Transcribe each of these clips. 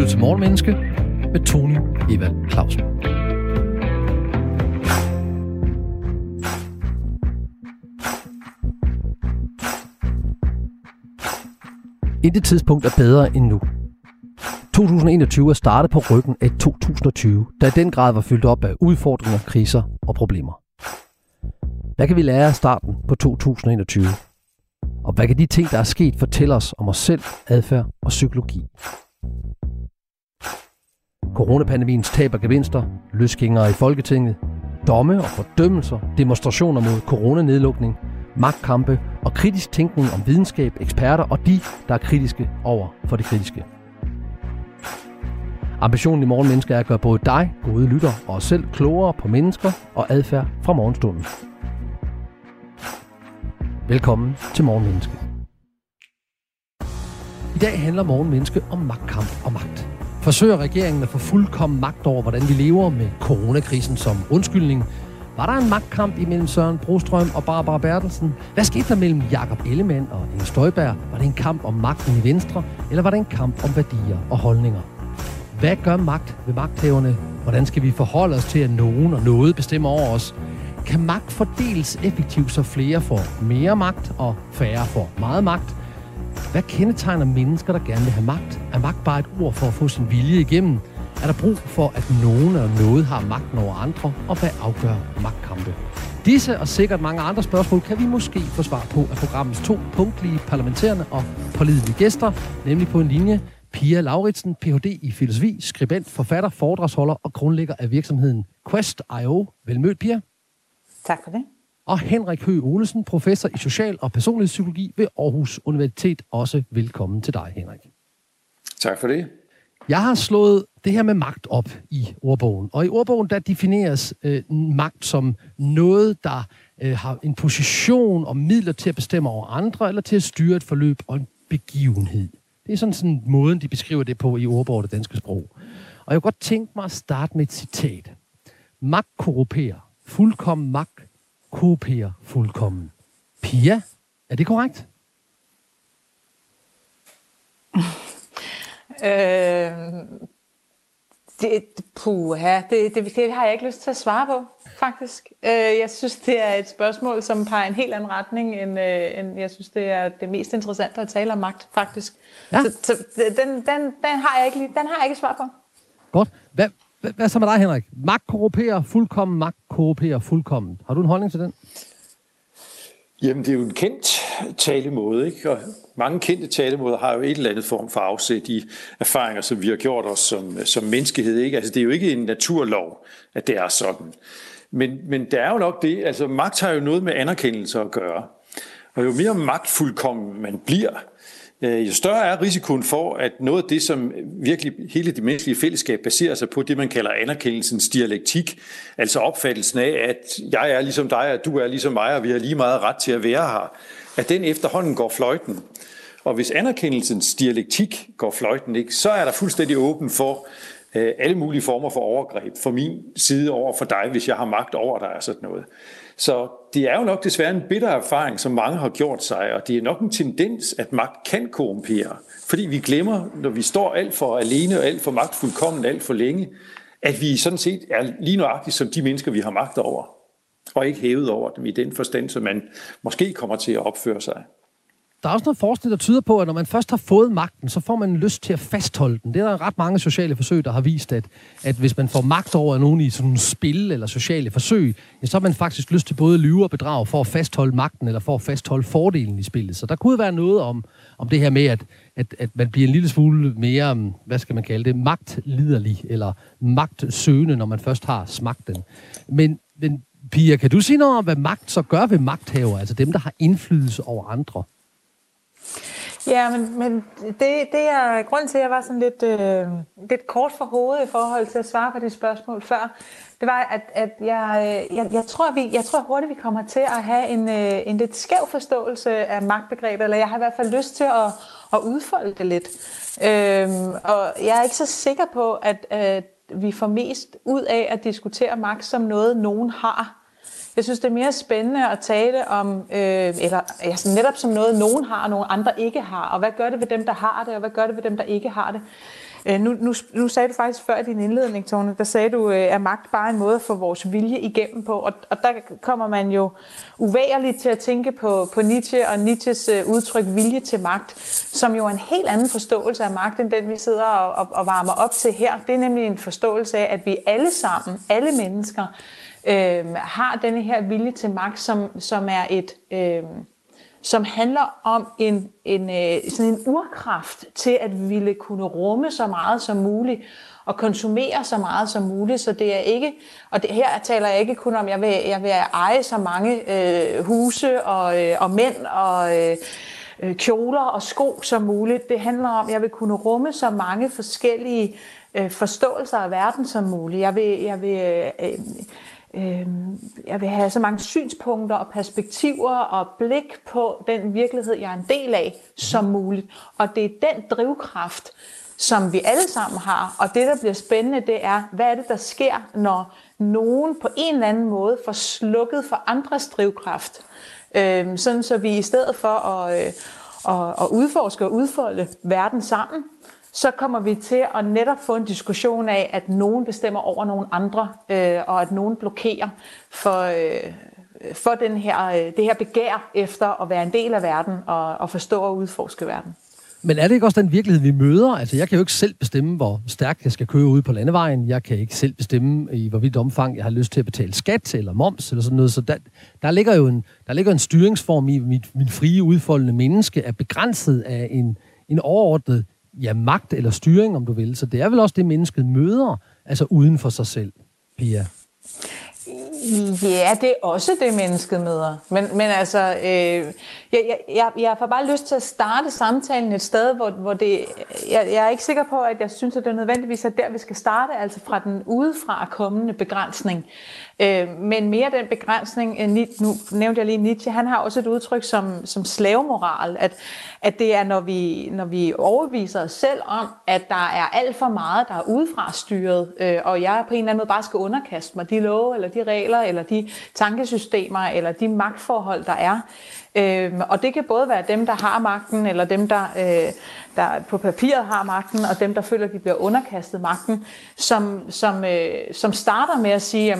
lytter til Morgenmenneske med Tony Evald Clausen. Intet tidspunkt er bedre end nu. 2021 er startet på ryggen af 2020, der i den grad var fyldt op af udfordringer, kriser og problemer. Hvad kan vi lære af starten på 2021? Og hvad kan de ting, der er sket, fortælle os om os selv, adfærd og psykologi? Coronapandemiens tab og gevinster, løsgængere i Folketinget, domme og fordømmelser, demonstrationer mod coronanedlukning, magtkampe og kritisk tænkning om videnskab, eksperter og de, der er kritiske over for det kritiske. Ambitionen i Morgenmennesker er at gøre både dig, gode lytter og os selv klogere på mennesker og adfærd fra morgenstunden. Velkommen til Morgenmenneske. I dag handler Morgenmenneske om magtkamp og magt. Forsøger regeringen at få fuldkommen magt over, hvordan vi lever med coronakrisen som undskyldning? Var der en magtkamp imellem Søren Brostrøm og Barbara Bertelsen? Hvad skete der mellem Jakob Ellemann og Inger Støjberg? Var det en kamp om magten i Venstre, eller var det en kamp om værdier og holdninger? Hvad gør magt ved magthaverne? Hvordan skal vi forholde os til, at nogen og noget bestemmer over os? Kan magt fordeles effektivt, så flere får mere magt og færre får meget magt? Hvad kendetegner mennesker, der gerne vil have magt? Er magt bare et ord for at få sin vilje igennem? Er der brug for, at nogen eller noget har magten over andre? Og hvad afgør magtkampe? Disse og sikkert mange andre spørgsmål kan vi måske få svar på af programmets to punktlige parlamenterende og pålidelige gæster, nemlig på en linje Pia Lauritsen, Ph.D. i filosofi, skribent, forfatter, foredragsholder og grundlægger af virksomheden Quest.io. Velmødt, Pia. Tak for det. Og Henrik Høgh Olesen, professor i social- og personlighedspsykologi ved Aarhus Universitet. Også velkommen til dig, Henrik. Tak for det. Jeg har slået det her med magt op i ordbogen. Og i ordbogen, der defineres øh, magt som noget, der øh, har en position og midler til at bestemme over andre, eller til at styre et forløb og en begivenhed. Det er sådan, sådan måden, de beskriver det på i ordbogen det danske sprog. Og jeg kunne godt tænke mig at starte med et citat. Magt korruperer. Fuldkommen magt korruperer fuldkommen. Pia, er det korrekt? Øh, det, puha, det, det, det har jeg ikke lyst til at svare på, faktisk. Øh, jeg synes, det er et spørgsmål, som peger en helt anden retning, end, øh, end jeg synes, det er det mest interessante at tale om magt, faktisk. Ja. Så, så den, den, den, har jeg ikke, den har jeg ikke svar på. Godt. Hvad, hvad, hvad så med dig, Henrik? Magt korrumperer fuldkommen, magt korrumperer fuldkommen. Har du en holdning til den? Jamen, det er jo en kendt talemåde, ikke? Og mange kendte talemåder har jo et eller andet form for afsæt i erfaringer, som vi har gjort os som, som menneskehed, ikke? Altså, det er jo ikke en naturlov, at det er sådan. Men, men der er jo nok det, altså magt har jo noget med anerkendelse at gøre. Og jo mere magtfuldkommen man bliver, Øh, jo større er risikoen for, at noget af det, som virkelig hele det menneskelige fællesskab baserer sig på, det man kalder anerkendelsens dialektik, altså opfattelsen af, at jeg er ligesom dig, og du er ligesom mig, og vi har lige meget ret til at være her, at den efterhånden går fløjten. Og hvis anerkendelsens dialektik går fløjten, ikke, så er der fuldstændig åben for øh, alle mulige former for overgreb fra min side over for dig, hvis jeg har magt over dig og sådan noget. Så det er jo nok desværre en bitter erfaring, som mange har gjort sig, og det er nok en tendens, at magt kan korrumpere. Fordi vi glemmer, når vi står alt for alene og alt for magtfuldkommen alt for længe, at vi sådan set er lige nøjagtigt som de mennesker, vi har magt over. Og ikke hævet over dem i den forstand, som man måske kommer til at opføre sig. Der er også noget forskning, der tyder på, at når man først har fået magten, så får man lyst til at fastholde den. Det er der ret mange sociale forsøg, der har vist, at, at hvis man får magt over nogen i sådan spil eller sociale forsøg, ja, så har man faktisk lyst til både lyve og bedrag for at fastholde magten eller for at fastholde fordelen i spillet. Så der kunne være noget om, om det her med, at, at, at man bliver en lille smule mere, mm, hvad skal man kalde det, magtliderlig eller magtsøgende, når man først har smagt den. Men, men Pia, kan du sige noget om, hvad magt så gør ved magthaver, altså dem, der har indflydelse over andre? Ja, men, men det, det er grund til, at jeg var sådan lidt, øh, lidt kort for hovedet i forhold til at svare på det spørgsmål før. Det var, at, at jeg, øh, jeg, jeg, tror, vi, jeg tror hurtigt, vi kommer til at have en, øh, en lidt skæv forståelse af magtbegrebet, eller jeg har i hvert fald lyst til at, at udfolde det lidt. Øhm, og jeg er ikke så sikker på, at, at vi får mest ud af at diskutere magt som noget, nogen har jeg synes, det er mere spændende at tale om, øh, eller altså netop som noget, nogen har, og nogen andre ikke har. Og hvad gør det ved dem, der har det, og hvad gør det ved dem, der ikke har det? Øh, nu, nu, nu sagde du faktisk før i din indledning, Tone, der sagde du, øh, er magt bare en måde at få vores vilje igennem på. Og, og der kommer man jo uværligt til at tænke på, på Nietzsche og Nietzsches øh, udtryk vilje til magt, som jo er en helt anden forståelse af magt, end den vi sidder og, og, og varmer op til her. Det er nemlig en forståelse af, at vi alle sammen, alle mennesker, øh, har denne her vilje til magt, som, som er et... Øh, som handler om en, en, øh, sådan en urkraft til at ville kunne rumme så meget som muligt og konsumere så meget som muligt. Så det er ikke, og det, her taler jeg ikke kun om, at jeg vil, jeg vil eje så mange øh, huse og, øh, og mænd og øh, øh kjoler og sko som muligt. Det handler om, at jeg vil kunne rumme så mange forskellige øh, forståelser af verden som muligt. Jeg vil, jeg vil øh, øh øh, jeg vil have så mange synspunkter og perspektiver og blik på den virkelighed, jeg er en del af, som muligt. Og det er den drivkraft, som vi alle sammen har. Og det, der bliver spændende, det er, hvad er det, der sker, når nogen på en eller anden måde får slukket for andres drivkraft. Øh, sådan så vi i stedet for at, øh, at, at udforske og udfolde verden sammen, så kommer vi til at netop få en diskussion af, at nogen bestemmer over nogle andre, øh, og at nogen blokerer for, øh, for den her, øh, det her begær efter at være en del af verden og, og forstå og udforske verden. Men er det ikke også den virkelighed, vi møder? Altså, jeg kan jo ikke selv bestemme, hvor stærkt jeg skal køre ud på landevejen. Jeg kan ikke selv bestemme, i hvorvidt omfang jeg har lyst til at betale skat eller moms eller sådan noget. Så der, der, ligger jo en, der ligger en styringsform i, mit, mit frie, udfoldende menneske er begrænset af en, en overordnet ja, magt eller styring, om du vil. Så det er vel også det, mennesket møder, altså uden for sig selv, Pia. Ja, det er også det, mennesket møder. Men, men altså, øh, jeg, jeg, jeg får bare lyst til at starte samtalen et sted, hvor, hvor det... Jeg, jeg er ikke sikker på, at jeg synes, at det er nødvendigvis er der, vi skal starte, altså fra den udefra kommende begrænsning. Øh, men mere den begrænsning, nu nævnte jeg lige Nietzsche, han har også et udtryk som, som slavemoral, at, at det er, når vi, når vi overviser os selv om, at der er alt for meget, der er udefra styret, øh, og jeg på en eller anden måde bare skal underkaste mig de love, eller de regler, eller de tankesystemer, eller de magtforhold, der er. Øhm, og det kan både være dem, der har magten, eller dem, der, øh, der på papiret har magten, og dem, der føler, at de bliver underkastet magten, som, som, øh, som starter med at sige, at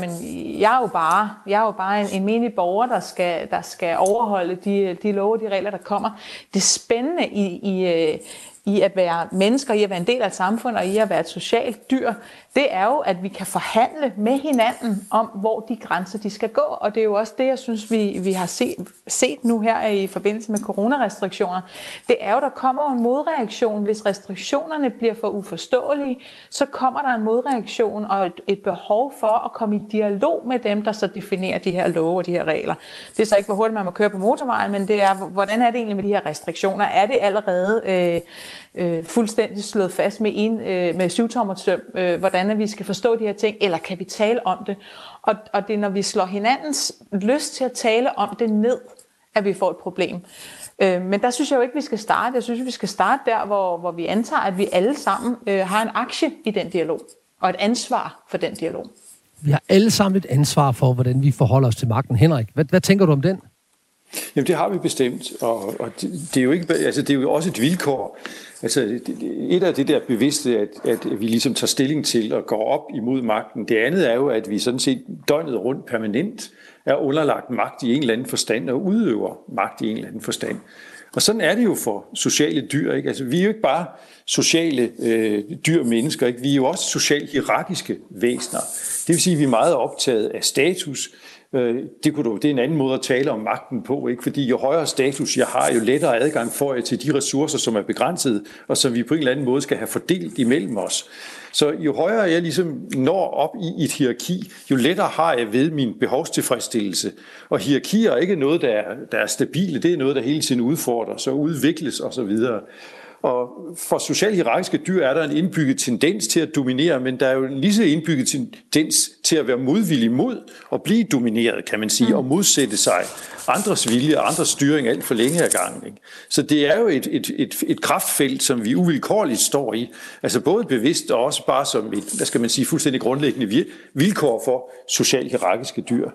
jeg er jo bare, jeg er jo bare en, en menig borger, der skal, der skal overholde de, de love og de regler, der kommer. Det spændende i, i, øh, i at være mennesker, i at være en del af et samfund og i at være et socialt dyr, det er jo, at vi kan forhandle med hinanden om, hvor de grænser de skal gå. Og det er jo også det, jeg synes, vi, vi har set, set nu her i forbindelse med coronarestriktioner. Det er jo, der kommer en modreaktion. Hvis restriktionerne bliver for uforståelige, så kommer der en modreaktion og et, et behov for at komme i dialog med dem, der så definerer de her love og de her regler. Det er så ikke, hvor hurtigt man må køre på motorvejen, men det er, hvordan er det egentlig med de her restriktioner? Er det allerede... Øh, øh, fuldstændig slået fast med, en, øh, med syvtommersøm, øh, hvordan vi skal forstå de her ting, eller kan vi tale om det? Og, og det er, når vi slår hinandens lyst til at tale om det ned, at vi får et problem. Øh, men der synes jeg jo ikke, vi skal starte. Jeg synes, vi skal starte der, hvor, hvor vi antager, at vi alle sammen øh, har en aktie i den dialog, og et ansvar for den dialog. Vi har alle sammen et ansvar for, hvordan vi forholder os til magten. Henrik, hvad, hvad tænker du om den? Jamen det har vi bestemt, og, og det, det, er jo ikke, altså, det er jo også et vilkår. Altså, et af det der bevidste, at, at vi ligesom tager stilling til og går op imod magten. Det andet er jo, at vi sådan set døgnet rundt permanent er underlagt magt i en eller anden forstand og udøver magt i en eller anden forstand. Og sådan er det jo for sociale dyr. Ikke? Altså, vi er jo ikke bare sociale øh, dyr mennesker, ikke? vi er jo også socialt hierarkiske væsener. Det vil sige, at vi er meget optaget af status, Øh, det, kunne du, det er en anden måde at tale om magten på, ikke? fordi jo højere status jeg har, jo lettere adgang får jeg til de ressourcer, som er begrænset, og som vi på en eller anden måde skal have fordelt imellem os. Så jo højere jeg ligesom når op i et hierarki, jo lettere har jeg ved min behovstilfredsstillelse. Og hierarkier er ikke noget, der er, der er stabile, det er noget, der hele tiden udfordres og udvikles osv. Og for socialhierarkiske dyr er der en indbygget tendens til at dominere, men der er jo en lige så indbygget tendens til at være modvillig mod at blive domineret, kan man sige, mm. og modsætte sig andres vilje og andres styring alt for længe ad gangen. Ikke? Så det er jo et, et, et, et kraftfelt, som vi uvilkårligt står i. Altså både bevidst og også bare som et, hvad skal man sige, fuldstændig grundlæggende vilkår for socialhierarkiske dyr.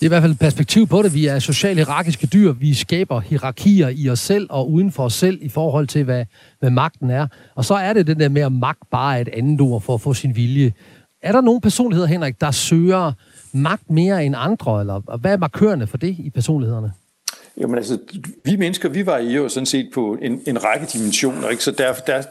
Det er i hvert fald et perspektiv på det. Vi er sociale hierarkiske dyr. Vi skaber hierarkier i os selv og uden for os selv i forhold til, hvad, hvad magten er. Og så er det den der med, at magt bare er et andet ord for at få sin vilje. Er der nogle personligheder, Henrik, der søger magt mere end andre? Eller hvad er markørende for det i personlighederne? Jamen altså, vi mennesker, vi varierer jo sådan set på en, en række dimensioner, ikke? så der, der,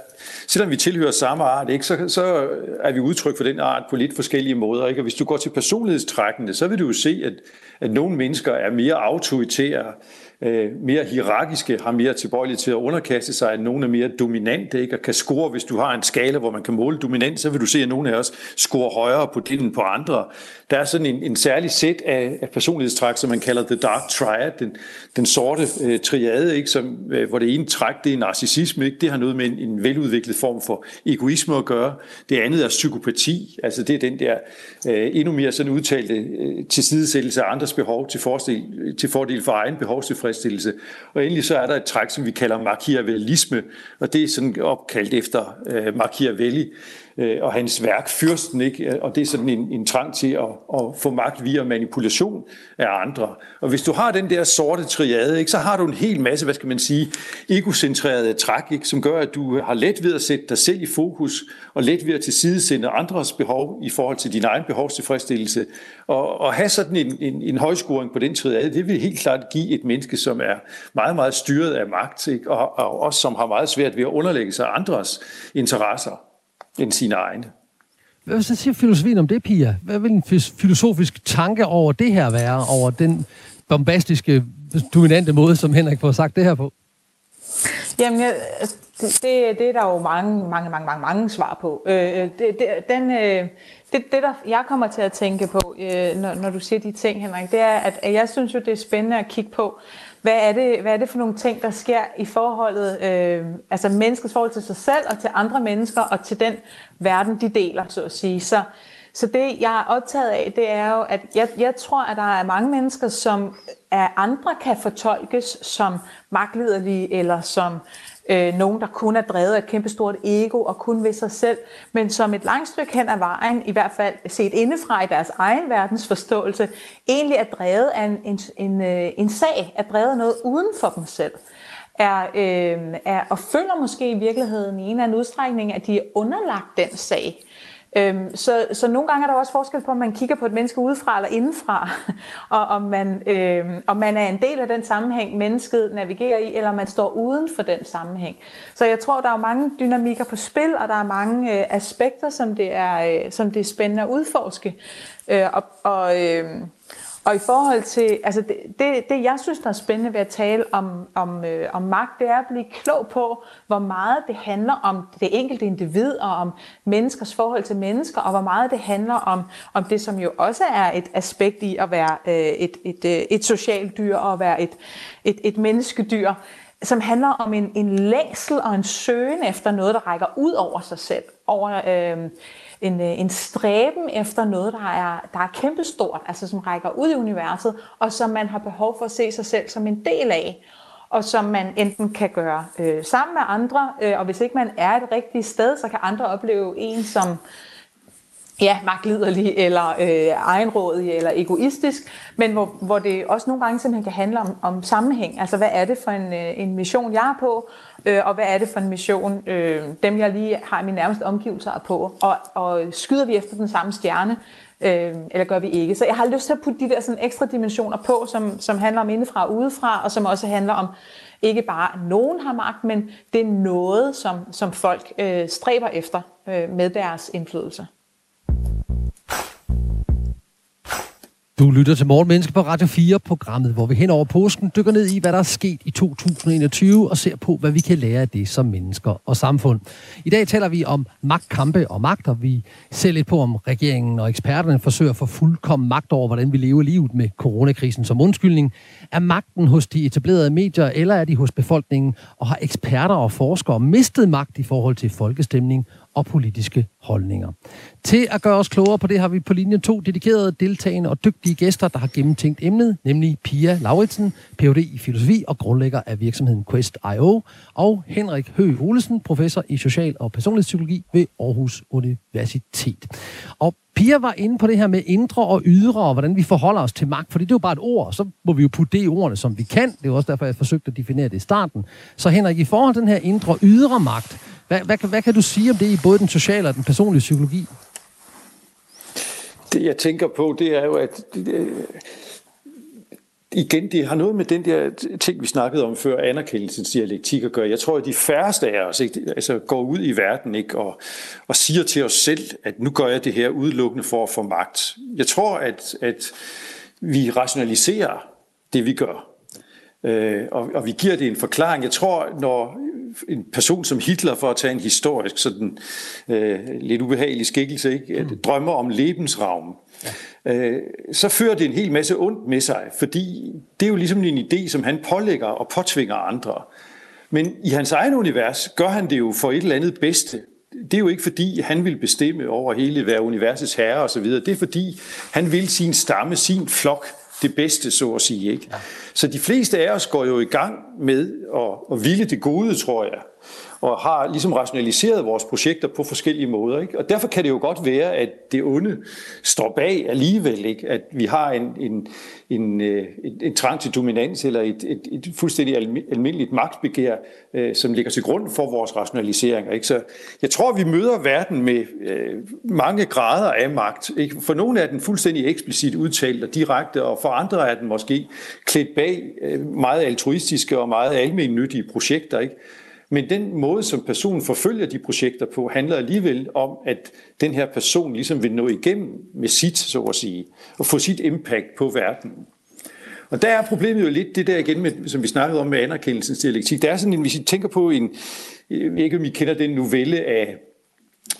selvom vi tilhører samme art, ikke, så, så er vi udtryk for den art på lidt forskellige måder. Ikke? Og hvis du går til personlighedstrækkende, så vil du jo se, at, at nogle mennesker er mere autoritære, øh, mere hierarkiske, har mere tilbøjelige til at underkaste sig, at nogle er mere dominante, ikke? og kan score, hvis du har en skala, hvor man kan måle dominans, så vil du se, at nogle af os scorer højere på det end på andre. Der er sådan en, en særlig sæt af, af personlighedstræk, som man kalder The Dark Triad, den, den sorte øh, triade, ikke? Som, øh, hvor det ene træk, det er narcissisme, ikke? det har noget med en, en veludviklet form for egoisme at gøre. Det andet er psykopati, altså det er den der øh, endnu mere sådan udtalte øh, tilsidesættelse af andres behov til fordel, til fordel for egen tilfredsstillelse. Og endelig så er der et træk, som vi kalder machiavellisme, og det er sådan opkaldt efter øh, Machiavelli, øh, og hans værk, Fyrsten, ikke? og det er sådan en, en trang til at, at få magt via manipulation af andre. Og hvis du har den der sorte triade, ikke, så har du en hel masse, hvad skal man sige, egocentrerede træk, ikke, som gør, at du har let ved at sætte dig selv i fokus, og let ved at tilsidesende andres behov i forhold til din egen behovstilfredsstillelse. Og, og have sådan en, en, en højscoring på den triade, det vil helt klart give et menneske, som er meget, meget styret af magt, ikke, og, og også som har meget svært ved at underlægge sig andres interesser end sine egne. Hvad så siger filosofien om det, Pia? Hvad vil en filosofisk tanke over det her være, over den bombastiske, dominante måde, som Henrik får sagt det her på? Jamen, jeg, det, det er der jo mange, mange, mange, mange, mange svar på. Øh, det, det, den, øh, det, det, der jeg kommer til at tænke på, øh, når, når du siger de ting, Henrik, det er, at, at jeg synes jo, det er spændende at kigge på, hvad er det, hvad er det for nogle ting, der sker i forholdet, øh, altså menneskets forhold til sig selv og til andre mennesker og til den verden, de deler, så at sige. Så, så det, jeg er optaget af, det er jo, at jeg, jeg tror, at der er mange mennesker, som af andre kan fortolkes som magtliderlige eller som øh, nogen, der kun er drevet af et kæmpestort ego og kun ved sig selv, men som et langt stykke hen ad vejen, i hvert fald set indefra i deres egen verdensforståelse, egentlig er drevet af en, en, en, øh, en sag, er drevet af noget uden for dem selv er, øh, er, og føler måske i virkeligheden i en eller anden udstrækning, at de er underlagt den sag. Øhm, så, så nogle gange er der også forskel på, om man kigger på et menneske udefra eller indenfra, og om man, øhm, om man er en del af den sammenhæng, mennesket navigerer i, eller om man står uden for den sammenhæng. Så jeg tror, der er mange dynamikker på spil, og der er mange øh, aspekter, som det, er, øh, som det er spændende at udforske. Øh, og, og, øh, og i forhold til, altså det, det, det jeg synes, der er spændende ved at tale om, om, øh, om magt, det er at blive klog på, hvor meget det handler om det enkelte individ og om menneskers forhold til mennesker, og hvor meget det handler om, om det, som jo også er et aspekt i at være øh, et, et, øh, et socialt dyr og at være et, et, et menneskedyr, som handler om en, en længsel og en søgen efter noget, der rækker ud over sig selv, over... Øh, en, øh, en stræben efter noget, der er, der er kæmpestort, altså som rækker ud i universet, og som man har behov for at se sig selv som en del af, og som man enten kan gøre øh, sammen med andre, øh, og hvis ikke man er et rigtigt sted, så kan andre opleve en som ja, magtliderlig, eller øh, egenrådig, eller egoistisk, men hvor, hvor det også nogle gange simpelthen kan handle om, om sammenhæng. Altså, hvad er det for en, øh, en mission, jeg er på, øh, og hvad er det for en mission, øh, dem jeg lige har i min nærmeste omgivelser er på, og, og skyder vi efter den samme stjerne, øh, eller gør vi ikke. Så jeg har lyst til at putte de der sådan ekstra dimensioner på, som, som handler om indefra og udefra, og som også handler om ikke bare, at nogen har magt, men det er noget, som, som folk øh, stræber efter øh, med deres indflydelse. Du lytter til Morgenmenneske på Radio 4, programmet, hvor vi hen over påsken dykker ned i, hvad der er sket i 2021, og ser på, hvad vi kan lære af det som mennesker og samfund. I dag taler vi om magtkampe og magt, og vi ser lidt på, om regeringen og eksperterne forsøger at få fuldkommen magt over, hvordan vi lever livet med coronakrisen som undskyldning. Er magten hos de etablerede medier, eller er de hos befolkningen, og har eksperter og forskere mistet magt i forhold til folkestemning og politiske holdninger. Til at gøre os klogere på det har vi på linje to dedikerede, deltagende og dygtige gæster, der har gennemtænkt emnet, nemlig Pia Lauritsen, Ph.D. i filosofi og grundlægger af virksomheden Quest.io, og Henrik Høgh Olesen, professor i social- og personlighedspsykologi ved Aarhus Universitet. Og Pia var inde på det her med indre og ydre, og hvordan vi forholder os til magt, fordi det er jo bare et ord, så må vi jo putte det i ordene, som vi kan. Det er også derfor, jeg forsøgte at definere det i starten. Så Henrik, i forhold til den her indre og ydre magt, hvad, hvad, hvad kan du sige om det i både den sociale og den personlige psykologi? Det jeg tænker på, det er jo, at øh, igen, det har noget med den der ting, vi snakkede om før, anerkendelsens dialektik at gøre. Jeg tror, at de færreste af os ikke, altså, går ud i verden ikke, og, og siger til os selv, at nu gør jeg det her udelukkende for at få magt. Jeg tror, at, at vi rationaliserer det, vi gør. Øh, og, og vi giver det en forklaring. Jeg tror, når en person som Hitler, for at tage en historisk, sådan øh, lidt ubehagelig skikkelse, ikke, mm. drømmer om Lebensraum, ja. øh, så fører det en hel masse ondt med sig, fordi det er jo ligesom en idé, som han pålægger og påtvinger andre. Men i hans egen univers gør han det jo for et eller andet bedste. Det er jo ikke fordi, han vil bestemme over hele, hvad universets herre osv. Det er fordi, han vil sin stamme, sin flok, det bedste, så at sige. Ikke? Ja. Så de fleste af os går jo i gang med at, at ville det gode, tror jeg og har ligesom rationaliseret vores projekter på forskellige måder. Ikke? Og derfor kan det jo godt være, at det onde står bag alligevel, ikke? at vi har en, en, en, øh, en, en trang til dominans eller et, et, et fuldstændig almindeligt magtbegær, øh, som ligger til grund for vores rationaliseringer. Ikke? Så jeg tror, vi møder verden med øh, mange grader af magt. Ikke? For nogle er den fuldstændig eksplicit udtalt og direkte, og for andre er den måske klædt bag øh, meget altruistiske og meget almennyttige projekter. Ikke? Men den måde, som personen forfølger de projekter på, handler alligevel om, at den her person ligesom vil nå igennem med sit, så at sige, og få sit impact på verden. Og der er problemet jo lidt det der igen, med, som vi snakkede om med anerkendelsens dialektik. Der er sådan en, hvis I tænker på en, jeg ved ikke om I kender den novelle af,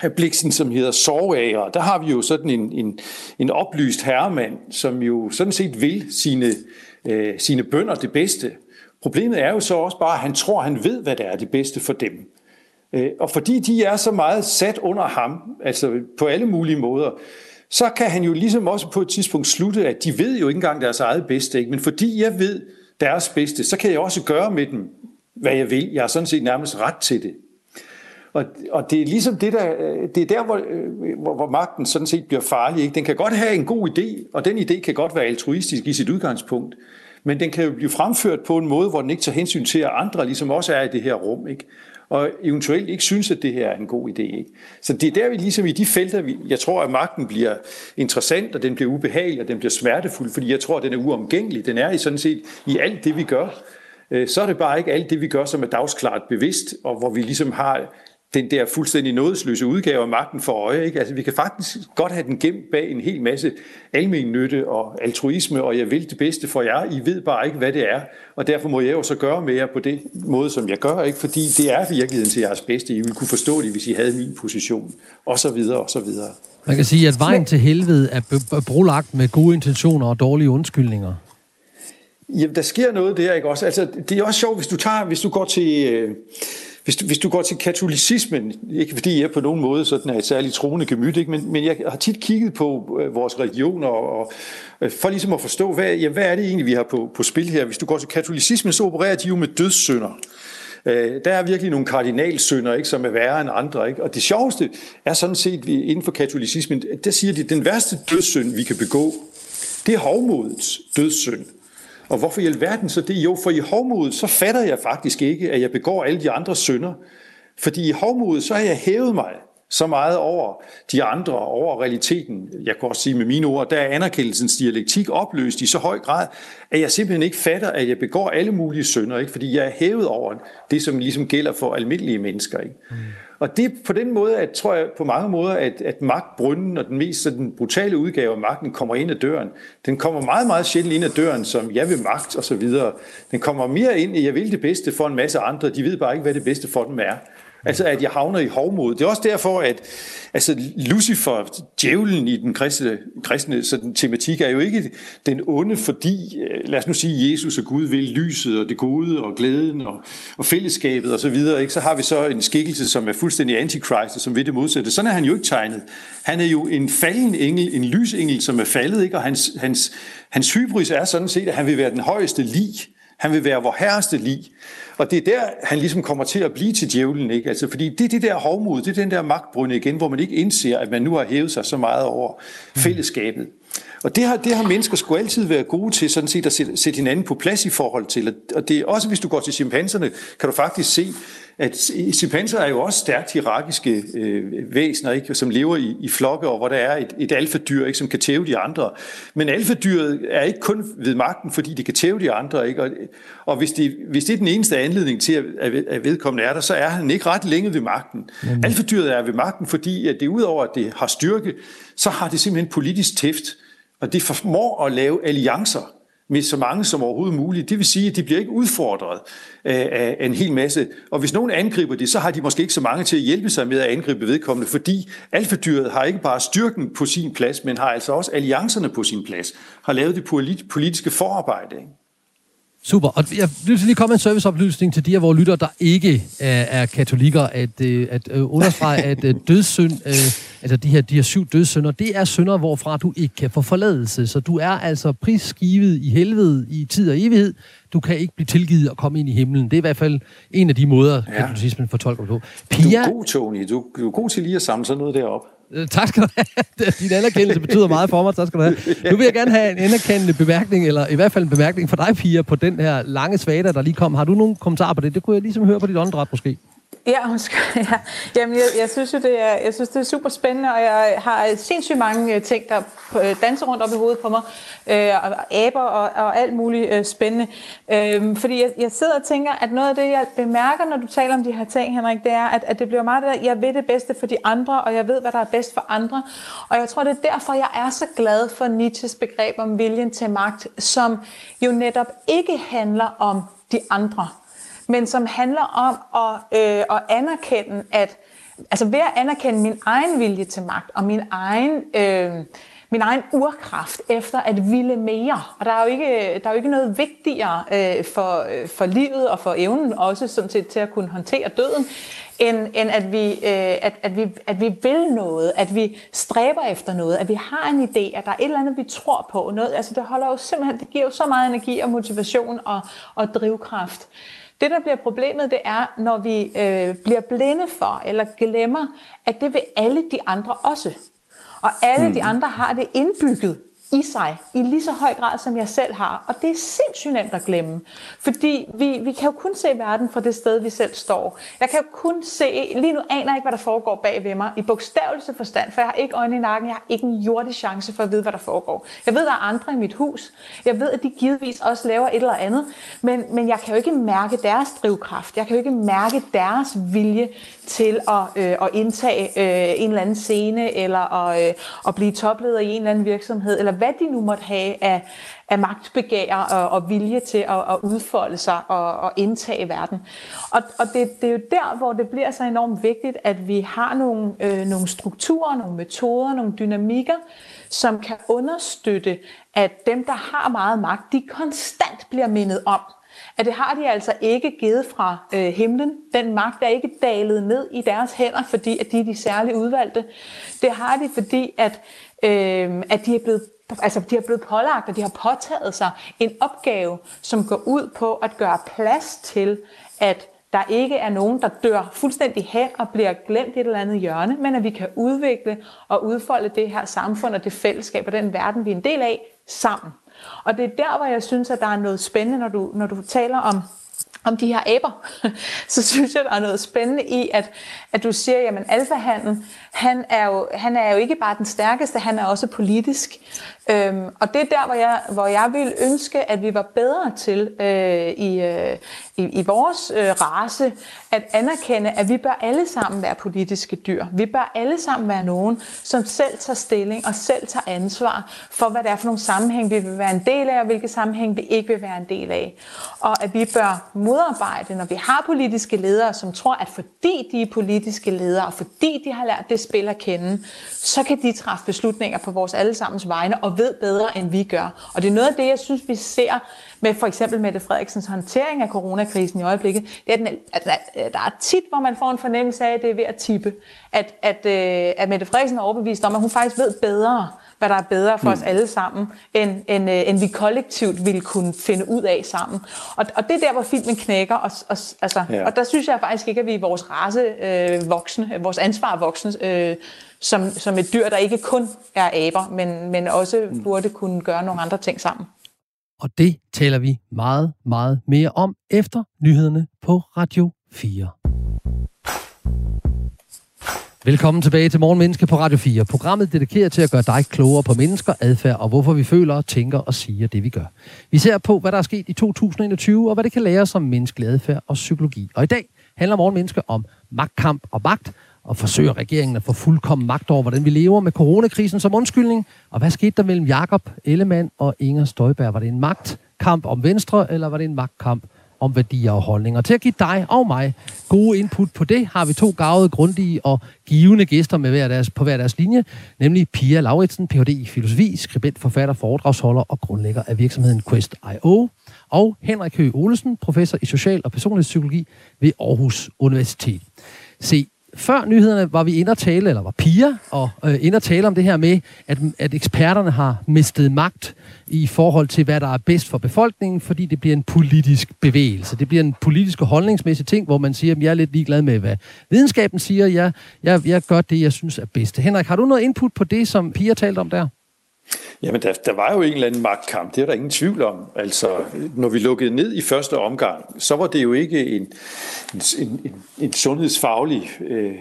af Bliksen, som hedder Sorgager. Der har vi jo sådan en, en, en oplyst herremand, som jo sådan set vil sine, øh, sine bønder det bedste. Problemet er jo så også bare, at han tror, at han ved, hvad der er det bedste for dem. Øh, og fordi de er så meget sat under ham, altså på alle mulige måder, så kan han jo ligesom også på et tidspunkt slutte, at de ved jo ikke engang deres eget bedste. Ikke? Men fordi jeg ved deres bedste, så kan jeg også gøre med dem, hvad jeg vil. Jeg har sådan set nærmest ret til det. Og, og det er ligesom det der, øh, det er der, hvor, øh, hvor, hvor magten sådan set bliver farlig. Ikke? Den kan godt have en god idé, og den idé kan godt være altruistisk i sit udgangspunkt men den kan jo blive fremført på en måde, hvor den ikke tager hensyn til, at andre ligesom også er i det her rum, ikke? og eventuelt ikke synes, at det her er en god idé. Ikke? Så det er der, vi ligesom i de felter, vi, jeg tror, at magten bliver interessant, og den bliver ubehagelig, og den bliver smertefuld, fordi jeg tror, at den er uomgængelig. Den er i sådan set i alt det, vi gør. Øh, så er det bare ikke alt det, vi gør, som er dagsklart bevidst, og hvor vi ligesom har den der fuldstændig nådesløse udgave af magten for øje. Ikke? Altså, vi kan faktisk godt have den gemt bag en hel masse almen nytte og altruisme, og jeg vil det bedste for jer. I ved bare ikke, hvad det er, og derfor må jeg jo så gøre med jer på det måde, som jeg gør, ikke? fordi det er virkeligheden til jeres bedste. I ville kunne forstå det, hvis I havde min position, og så videre, og så videre. Man kan sige, at vejen til helvede er brolagt med gode intentioner og dårlige undskyldninger. Jamen, der sker noget der, ikke også? Altså, det er også sjovt, hvis du, tager, hvis du går til... Øh, hvis du, hvis du går til katolicismen, ikke fordi jeg på nogen måde sådan øh, er et særligt troende gemyt, ikke, men, men jeg har tit kigget på øh, vores religioner, og, og øh, for ligesom at forstå, hvad, jamen, hvad er det egentlig, vi har på, på spil her. Hvis du går til katolicismen, så opererer de jo med dødssynder. Øh, der er virkelig nogle kardinalsynder, ikke, som er værre end andre. Ikke? Og det sjoveste er sådan set, inden for katolicismen, der siger de, at den værste dødssynd, vi kan begå, det er hovmodets dødssynd. Og hvorfor i alverden så det? Jo, for i hovmodet, så fatter jeg faktisk ikke, at jeg begår alle de andre synder. Fordi i hovmodet, så har jeg hævet mig så meget over de andre, over realiteten. Jeg kan også sige med mine ord, der er anerkendelsens dialektik opløst i så høj grad, at jeg simpelthen ikke fatter, at jeg begår alle mulige synder, ikke? fordi jeg er hævet over det, som ligesom gælder for almindelige mennesker. Ikke? Mm. Og det på den måde, at, tror jeg på mange måder, at, at magtbrunden og den mest den brutale udgave af magten kommer ind ad døren. Den kommer meget, meget sjældent ind ad døren, som jeg vil magt og så videre. Den kommer mere ind i, jeg vil det bedste for en masse andre. De ved bare ikke, hvad det bedste for dem er. Altså, at jeg havner i hovmod. Det er også derfor, at altså, Lucifer, djævlen i den kristne, kristne sådan, tematik, er jo ikke den onde, fordi, øh, lad os nu sige, Jesus og Gud vil lyset og det gode og glæden og, og fællesskabet osv. Så, videre, ikke? så har vi så en skikkelse, som er fuldstændig antikrist og som vil det modsatte. Sådan er han jo ikke tegnet. Han er jo en falden engel, en lysengel, som er faldet, ikke? og hans, hans, hans hybris er sådan set, at han vil være den højeste lig. Han vil være vor herreste lig. Og det er der, han ligesom kommer til at blive til djævlen, ikke? Altså, fordi det er det der hovmod, det er den der magtbrunde igen, hvor man ikke indser, at man nu har hævet sig så meget over fællesskabet. Og det har, det har mennesker sgu altid været gode til, sådan set at sætte, sætte hinanden på plads i forhold til. Og det er også, hvis du går til chimpanserne, kan du faktisk se, at chimpanser er jo også stærkt hierarkiske øh, væsener, ikke? som lever i, i flokke, og hvor der er et, et alfadyr, ikke? som kan tæve de andre. Men alfadyret er ikke kun ved magten, fordi de kan tæve de andre. Ikke? Og, og hvis, de, hvis det er den eneste anledning til, at, at vedkommende er der, så er han ikke ret længe ved magten. Mm. Alfadyret er ved magten, fordi at det udover, at det har styrke, så har det simpelthen politisk tæft. Og det formår at lave alliancer med så mange som overhovedet muligt. Det vil sige, at de bliver ikke udfordret af en hel masse. Og hvis nogen angriber det, så har de måske ikke så mange til at hjælpe sig med at angribe vedkommende, fordi alfadyret har ikke bare styrken på sin plads, men har altså også alliancerne på sin plads, har lavet det politiske forarbejde. Ikke? Super. Og jeg vil lige komme en serviceoplysning til de af vores lytter, der ikke er, er katolikker, at, øh, at øh, understrege, at øh, dødssynd, øh, altså de her, de her syv dødssynder, det er synder, hvorfra du ikke kan få forladelse. Så du er altså prisgivet i helvede i tid og evighed. Du kan ikke blive tilgivet og komme ind i himlen. Det er i hvert fald en af de måder, ja. katolicismen fortolker på. Pia, du er god, Tony. Du, du er god til lige at samle sådan noget derop. Øh, tak skal du have. Din anerkendelse betyder meget for mig. Tak skal du have. Nu vil jeg gerne have en anerkendende bemærkning, eller i hvert fald en bemærkning for dig, Pia, på den her lange svada, der lige kom. Har du nogle kommentarer på det? Det kunne jeg ligesom høre på dit åndedræt måske. Ja, ja. Jamen, jeg, jeg, synes jo, det er, jeg synes, det er super spændende, og jeg har sindssygt mange øh, ting, der øh, danser rundt op i hovedet på mig, øh, og aber og, og alt muligt øh, spændende. Øh, fordi jeg, jeg sidder og tænker, at noget af det, jeg bemærker, når du taler om de her ting, Henrik, det er, at, at det bliver meget det der, jeg ved det bedste for de andre, og jeg ved, hvad der er bedst for andre. Og jeg tror, det er derfor, jeg er så glad for Nietzsches begreb om viljen til magt, som jo netop ikke handler om de andre, men som handler om at, øh, at anerkende, at altså ved at anerkende min egen vilje til magt og min egen, øh, min egen urkraft efter at ville mere. Og der er jo ikke, der er jo ikke noget vigtigere øh, for, øh, for livet og for evnen også sådan set, til at kunne håndtere døden, end, end at, vi, øh, at, at, vi, at vi vil noget, at vi stræber efter noget, at vi har en idé, at der er et eller andet, vi tror på. Noget, altså det, holder jo simpelthen, det giver jo så meget energi og motivation og, og drivkraft. Det, der bliver problemet, det er, når vi øh, bliver blinde for eller glemmer, at det vil alle de andre også. Og alle mm. de andre har det indbygget i sig, i lige så høj grad, som jeg selv har. Og det er sindssygt nemt at glemme. Fordi vi, vi kan jo kun se verden fra det sted, vi selv står. Jeg kan jo kun se, lige nu aner jeg ikke, hvad der foregår bag ved mig, i bogstavelse forstand, for jeg har ikke øjne i nakken, jeg har ikke en jordisk chance for at vide, hvad der foregår. Jeg ved, der er andre i mit hus. Jeg ved, at de givetvis også laver et eller andet, men, men jeg kan jo ikke mærke deres drivkraft. Jeg kan jo ikke mærke deres vilje til at, øh, at indtage øh, en eller anden scene, eller at, øh, at blive topleder i en eller anden virksomhed, eller hvad de nu måtte have af, af magtbegær og, og vilje til at, at udfolde sig og, og indtage verden. Og, og det, det er jo der, hvor det bliver så enormt vigtigt, at vi har nogle, øh, nogle strukturer, nogle metoder, nogle dynamikker, som kan understøtte, at dem, der har meget magt, de konstant bliver mindet om, at det har de altså ikke givet fra øh, himlen. Den magt er ikke dalet ned i deres hænder, fordi at de er de særligt udvalgte. Det har de, fordi at, øh, at de er blevet altså de har blevet pålagt, og de har påtaget sig en opgave, som går ud på at gøre plads til, at der ikke er nogen, der dør fuldstændig hen og bliver glemt i et eller andet hjørne, men at vi kan udvikle og udfolde det her samfund og det fællesskab og den verden, vi er en del af, sammen. Og det er der, hvor jeg synes, at der er noget spændende, når du, når du taler om om de her aber, så synes jeg, der er noget spændende i, at, at du siger, jamen alfahanden, han er, jo, han er jo ikke bare den stærkeste, han er også politisk. Øhm, og det er der, hvor jeg, hvor jeg vil ønske, at vi var bedre til øh, i, øh, i, i vores øh, race at anerkende, at vi bør alle sammen være politiske dyr. Vi bør alle sammen være nogen, som selv tager stilling og selv tager ansvar for, hvad det er for nogle sammenhæng, vi vil være en del af, og hvilke sammenhæng vi ikke vil være en del af. Og at vi bør modarbejde, når vi har politiske ledere, som tror, at fordi de er politiske ledere, og fordi de har lært det spil at kende, så kan de træffe beslutninger på vores allesammens vegne og ved bedre, end vi gør. Og det er noget af det, jeg synes, vi ser med for eksempel Mette Frederiksens håndtering af coronakrisen i øjeblikket. Det er, den, at der er tit, hvor man får en fornemmelse af, at det er ved at tippe. At, at, øh, at Mette Frederiksen er overbevist om, at hun faktisk ved bedre, hvad der er bedre for mm. os alle sammen, end, end, øh, end vi kollektivt ville kunne finde ud af sammen. Og, og det er der, hvor filmen knækker. Og, og, altså, ja. og der synes jeg faktisk ikke, at vi er vores race øh, voksne, vores ansvar voksne, øh, som, som et dyr, der ikke kun er aber, men, men også mm. burde kunne gøre nogle andre ting sammen. Og det taler vi meget, meget mere om efter nyhederne på Radio 4. Velkommen tilbage til Morgenmenneske på Radio 4. Programmet dedikeret til at gøre dig klogere på mennesker, adfærd og hvorfor vi føler, tænker og siger det, vi gør. Vi ser på, hvad der er sket i 2021 og hvad det kan lære os om menneskelig adfærd og psykologi. Og i dag handler Morgenmenneske om magtkamp og magt, og forsøger regeringen at få fuldkommen magt over, hvordan vi lever med coronakrisen som undskyldning. Og hvad skete der mellem Jakob Ellemann og Inger Støjberg? Var det en magtkamp om Venstre, eller var det en magtkamp om værdier og holdninger. Til at give dig og mig gode input på det, har vi to gavede, grundige og givende gæster med hver deres, på hver deres linje, nemlig Pia Lauritsen, Ph.D. i filosofi, skribent, forfatter, foredragsholder og grundlægger af virksomheden Quest.io, og Henrik Høgh Olesen, professor i social- og personlig psykologi ved Aarhus Universitet. Se, før nyhederne var vi inde og tale, eller var Pia, og øh, inde og tale om det her med, at, at eksperterne har mistet magt i forhold til, hvad der er bedst for befolkningen, fordi det bliver en politisk bevægelse. Det bliver en politisk og holdningsmæssig ting, hvor man siger, at jeg er lidt ligeglad med, hvad videnskaben siger. Jeg, jeg, jeg gør det, jeg synes er bedst. Henrik, har du noget input på det, som Pia talte om der? Jamen, der, der var jo en eller anden magtkamp, det er der ingen tvivl om. Altså, når vi lukkede ned i første omgang, så var det jo ikke en, en, en, en sundhedsfaglig øh,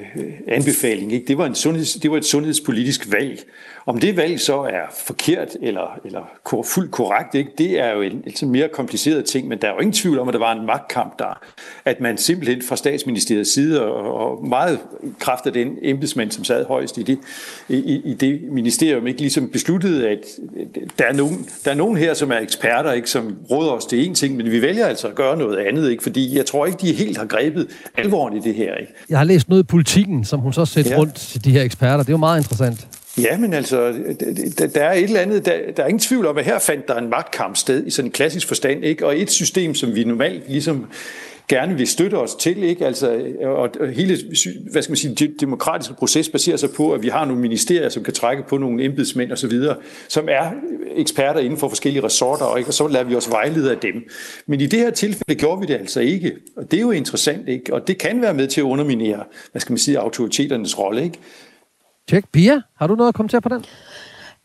anbefaling. Ikke? Det, var en sundheds, det var et sundhedspolitisk valg. Om det valg så er forkert eller, eller fuldt korrekt, ikke? det er jo en, en mere kompliceret ting, men der er jo ingen tvivl om, at der var en magtkamp der. At man simpelthen fra statsministeriets side, og, og meget kraft af den embedsmand, som sad højst i det, i, i det ministerium, ikke ligesom besluttede, at der er, nogen, der er nogen her, som er eksperter, ikke, som råder os til én ting, men vi vælger altså at gøre noget andet, ikke, fordi jeg tror ikke, de helt har grebet alvoren i det her. Ikke. Jeg har læst noget i politikken, som hun så sætter ja. rundt til de her eksperter. Det er jo meget interessant. Ja, men altså, der er et eller andet, der, der er ingen tvivl om, at her fandt der en magtkamp sted i sådan en klassisk forstand, ikke? og et system, som vi normalt ligesom gerne vil støtte os til, ikke? Altså, og hele, hvad skal man sige, den demokratiske proces baserer sig på, at vi har nogle ministerier, som kan trække på nogle embedsmænd osv., som er eksperter inden for forskellige resorter, ikke? og så lader vi os vejlede af dem. Men i det her tilfælde gjorde vi det altså ikke, og det er jo interessant, ikke? og det kan være med til at underminere, hvad skal man sige, autoriteternes rolle. Ikke? Tjek. Pia, har du noget at kommentere på den?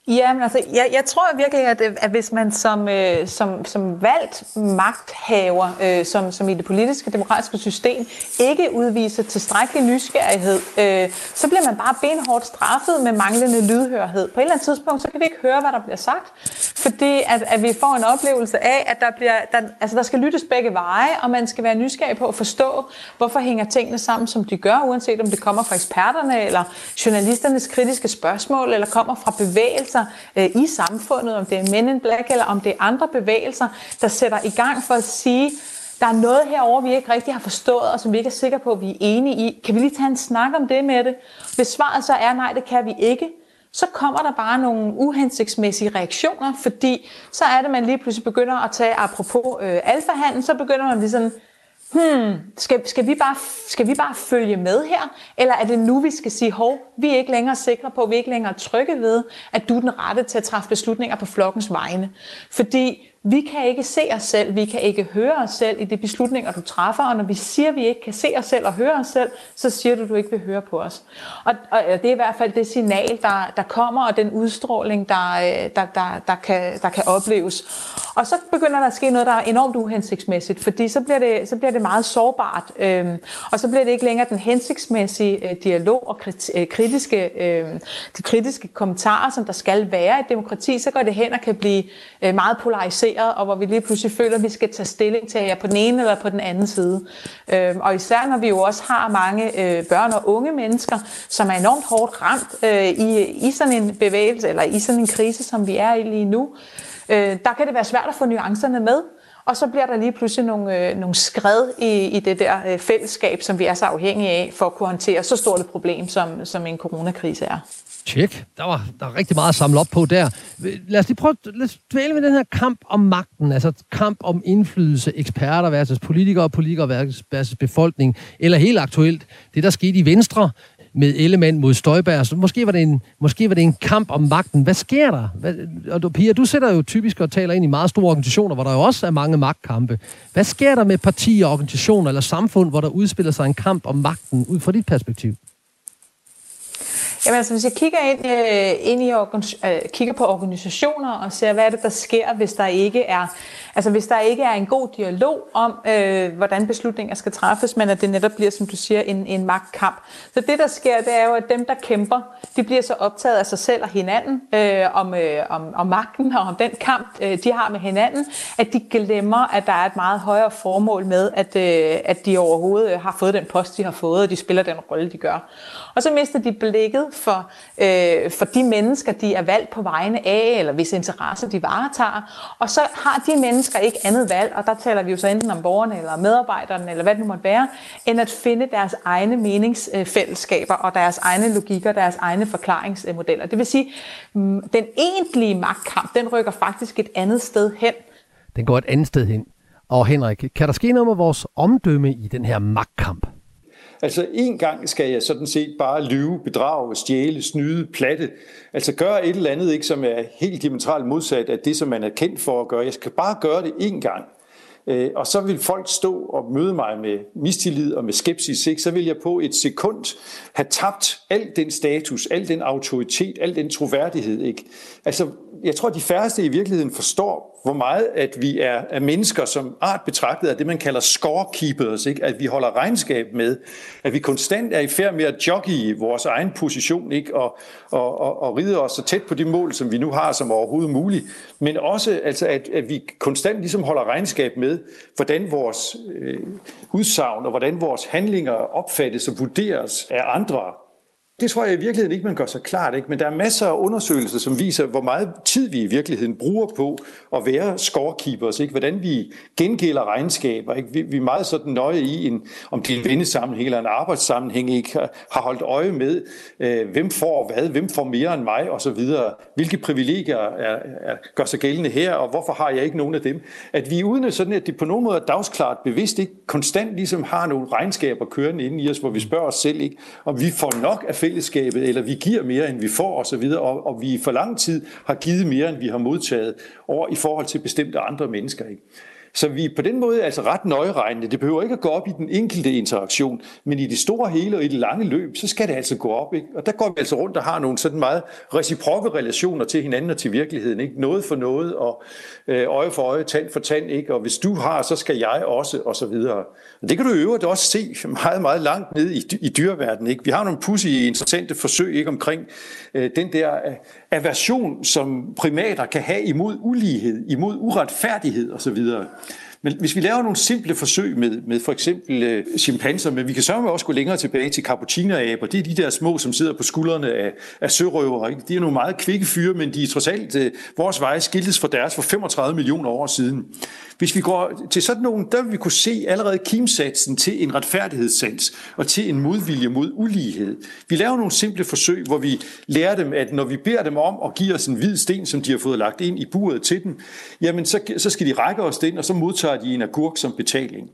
Ja, men altså, jeg, jeg tror virkelig, at, at hvis man som, øh, som, som valgt magthaver, øh, som, som i det politiske demokratiske system, ikke udviser tilstrækkelig nysgerrighed, øh, så bliver man bare benhårdt straffet med manglende lydhørhed. På et eller andet tidspunkt, så kan vi ikke høre, hvad der bliver sagt, fordi at, at vi får en oplevelse af, at der, bliver, der, altså der skal lyttes begge veje, og man skal være nysgerrig på at forstå, hvorfor hænger tingene sammen, som de gør, uanset om det kommer fra eksperterne, eller journalisternes kritiske spørgsmål, eller kommer fra bevægelsen bevægelser øh, i samfundet, om det er Men in Black eller om det er andre bevægelser, der sætter i gang for at sige, der er noget herover vi ikke rigtig har forstået, og som vi ikke er sikre på, at vi er enige i. Kan vi lige tage en snak om det med det? Hvis svaret så er nej, det kan vi ikke, så kommer der bare nogle uhensigtsmæssige reaktioner, fordi så er det, man lige pludselig begynder at tage, apropos øh, alfahandel, så begynder man lige sådan, hmm, skal, skal, vi bare, skal vi bare følge med her? Eller er det nu, vi skal sige, hov, vi er ikke længere sikre på, vi er ikke længere trygge ved, at du er den rette til at træffe beslutninger på flokkens vegne? Fordi vi kan ikke se os selv, vi kan ikke høre os selv i de beslutninger, du træffer, og når vi siger, at vi ikke kan se os selv og høre os selv, så siger du, at du ikke vil høre på os. Og, og det er i hvert fald det signal, der, der kommer, og den udstråling, der, øh, der, der, der, kan, der kan opleves. Og så begynder der at ske noget, der er enormt uhensigtsmæssigt, fordi så bliver det, så bliver det meget sårbart, øhm, og så bliver det ikke længere den hensigtsmæssige øh, dialog og øh, kritiske, øh, de kritiske kommentarer, som der skal være i et demokrati, så går det hen og kan blive øh, meget polariseret polariseret, og hvor vi lige pludselig føler, at vi skal tage stilling til, at jeg er på den ene eller på den anden side. Øh, og især når vi jo også har mange øh, børn og unge mennesker, som er enormt hårdt ramt øh, i, i sådan en bevægelse, eller i sådan en krise, som vi er i lige nu, øh, der kan det være svært at få nuancerne med. og så bliver der lige pludselig nogle, øh, nogle skred i, i det der øh, fællesskab, som vi er så afhængige af for at kunne håndtere så stort et problem, som, som en coronakrise er. Tjek. Der var, der var rigtig meget at samle op på der. Lad os lige prøve at dvæle med den her kamp om magten, altså kamp om indflydelse, eksperter versus politikere, politikere versus, versus befolkning, eller helt aktuelt, det der skete i Venstre med Ellemann mod Støjberg. Så måske var, det en, måske var det en kamp om magten. Hvad sker der? Hvad, og du, Pia, du sætter jo typisk og taler ind i meget store organisationer, hvor der jo også er mange magtkampe. Hvad sker der med partier, organisationer eller samfund, hvor der udspiller sig en kamp om magten ud fra dit perspektiv? Jamen altså, hvis jeg kigger ind, øh, ind i øh, kigger på organisationer og ser, hvad er det, der sker, hvis der ikke er, altså hvis der ikke er en god dialog om, øh, hvordan beslutninger skal træffes, men at det netop bliver, som du siger, en, en magtkamp. Så det, der sker, det er jo, at dem, der kæmper, de bliver så optaget af sig selv og hinanden, øh, om, øh, om, om magten og om den kamp, øh, de har med hinanden, at de glemmer, at der er et meget højere formål med, at, øh, at de overhovedet øh, har fået den post, de har fået, og de spiller den rolle, de gør. Og så mister de blikket for, øh, for de mennesker, de er valgt på vegne af, eller hvis interesse de varetager. Og så har de mennesker ikke andet valg, og der taler vi jo så enten om borgerne, eller medarbejderne, eller hvad det nu måtte være, end at finde deres egne meningsfællesskaber, og deres egne logikker, deres egne forklaringsmodeller. Det vil sige, mm, den egentlige magtkamp, den rykker faktisk et andet sted hen. Den går et andet sted hen. Og Henrik, kan der ske noget med vores omdømme i den her magtkamp? Altså en gang skal jeg sådan set bare lyve, bedrage, stjæle, snyde, platte. Altså gøre et eller andet, ikke, som er helt diametralt modsat af det, som man er kendt for at gøre. Jeg skal bare gøre det en gang. Øh, og så vil folk stå og møde mig med mistillid og med skepsis. Ikke? Så vil jeg på et sekund have tabt al den status, al den autoritet, al den troværdighed. Ikke? Altså, jeg tror, at de færreste i virkeligheden forstår, hvor meget at vi er, er mennesker som art betragtet af det, man kalder scorekeepers. Ikke? At vi holder regnskab med, at vi konstant er i færd med at jogge i vores egen position ikke? Og, og, og, og ride os så tæt på de mål, som vi nu har som overhovedet muligt. Men også, altså, at, at vi konstant ligesom holder regnskab med, hvordan vores øh, udsagn og hvordan vores handlinger opfattes og vurderes af andre. Det tror jeg i virkeligheden ikke, man gør så klart. Ikke? Men der er masser af undersøgelser, som viser, hvor meget tid vi i virkeligheden bruger på at være scorekeepers. Ikke? Hvordan vi gengælder regnskaber. Ikke? Vi, vi er meget sådan nøje i, en, om det er en vennesammenhæng eller en arbejdssammenhæng, ikke? har holdt øje med, øh, hvem får hvad, hvem får mere end mig osv. Hvilke privilegier er, er, gør sig gældende her, og hvorfor har jeg ikke nogen af dem? At vi uden sådan, at det på nogen måde er dagsklart bevidst, ikke konstant ligesom har nogle regnskaber kørende inde i os, hvor vi spørger os selv, ikke, om vi får nok af fællesskabet, eller vi giver mere, end vi får osv., og, og vi for lang tid har givet mere, end vi har modtaget over i forhold til bestemte andre mennesker. Ikke? Så vi på den måde altså ret nøjeregnende. Det behøver ikke at gå op i den enkelte interaktion, men i det store hele og i det lange løb, så skal det altså gå op. Ikke? Og der går vi altså rundt og har nogle sådan meget reciprokke relationer til hinanden og til virkeligheden. Ikke? Noget for noget, og øh, øje for øje, tand for tand. Ikke? Og hvis du har, så skal jeg også, og så videre. Og det kan du i øvrigt også se meget, meget langt ned i, i dyreverdenen. Ikke? Vi har nogle pussy interessante forsøg ikke, omkring øh, den der øh, aversion, som primater kan have imod ulighed, imod uretfærdighed osv. Men hvis vi laver nogle simple forsøg med, med for eksempel øh, chimpanser, men vi kan sørge også gå længere tilbage til cappuccinoaber, det er de der små, som sidder på skuldrene af, af sørøver. Ikke? De er nogle meget kvikke fyre, men de er trods alt øh, vores veje skiltes fra deres for 35 millioner år siden. Hvis vi går til sådan nogen, der vil vi kunne se allerede kimsatsen til en retfærdighedssans og til en modvilje mod ulighed. Vi laver nogle simple forsøg, hvor vi lærer dem, at når vi beder dem om at give os en hvid sten, som de har fået lagt ind i buret til dem, jamen så, så skal de række os den, og så modtager de en agurk som betaling.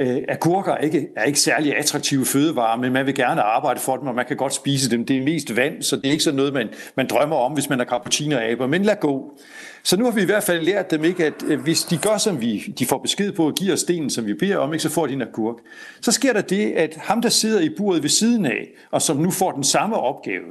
Øh, agurker er ikke, er ikke særlig attraktive fødevarer, men man vil gerne arbejde for dem, og man kan godt spise dem. Det er mest vand, så det er ikke sådan noget, man, man drømmer om, hvis man er cappuccinoaber, men lad gå. Så nu har vi i hvert fald lært dem, ikke, at øh, hvis de gør, som vi, de får besked på at give os stenen, som vi beder om, ikke, så får de en agurk. Så sker der det, at ham, der sidder i buret ved siden af, og som nu får den samme opgave,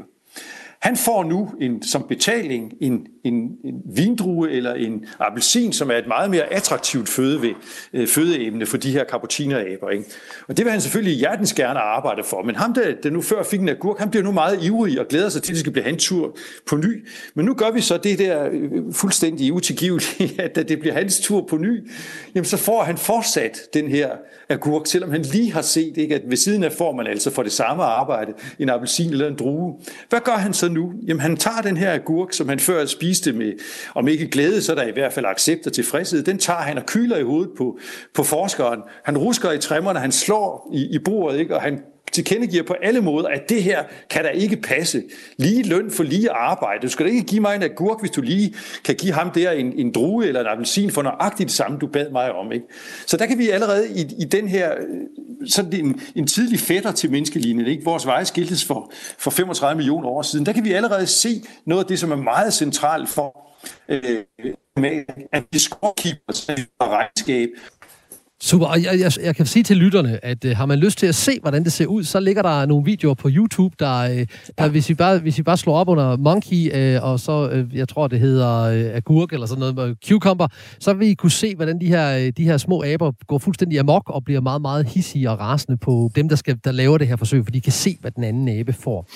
han får nu en, som betaling en, en, en vindrue eller en appelsin, som er et meget mere attraktivt føde, øh, fødeemne for de her cappuccinoaber. Ikke? Og det vil han selvfølgelig hjertens gerne arbejde for. Men ham, der, der nu før fik en agurk, han bliver nu meget ivrig og glæder sig til, at det skal blive hans tur på ny. Men nu gør vi så det der øh, fuldstændig utilgivelige, at da det bliver hans tur på ny, jamen så får han fortsat den her agurk, selvom han lige har set, ikke, at ved siden af får man altså for det samme arbejde en appelsin eller en drue. Hvad gør han så nu? Jamen han tager den her agurk, som han før spiste med, om ikke glæde, så der i hvert fald accept og tilfredshed, den tager han og kyler i hovedet på, på forskeren. Han rusker i træmmerne, han slår i, i bordet, ikke? og han tilkendegiver på alle måder, at det her kan da ikke passe. Lige løn for lige arbejde. Du skal da ikke give mig en agurk, hvis du lige kan give ham der en, en drue eller en appelsin for nøjagtigt det samme, du bad mig om. Ikke? Så der kan vi allerede i, i den her, øh, sådan en, en tidlig fætter til menneskelinjen, ikke? vores veje skiltes for, for 35 millioner år siden, der kan vi allerede se noget af det, som er meget centralt for øh, med, at vi skal kigge på regnskab Super, og jeg, jeg, jeg kan sige til lytterne, at uh, har man lyst til at se, hvordan det ser ud, så ligger der nogle videoer på YouTube, der, uh, der hvis, I bare, hvis I bare slår op under Monkey, uh, og så, uh, jeg tror, det hedder uh, agurk eller sådan noget, uh, cucumber, så vil I kunne se, hvordan de her, uh, de her små aber går fuldstændig amok og bliver meget, meget hissige og rasende på dem, der, skal, der laver det her forsøg, for de kan se, hvad den anden abe får.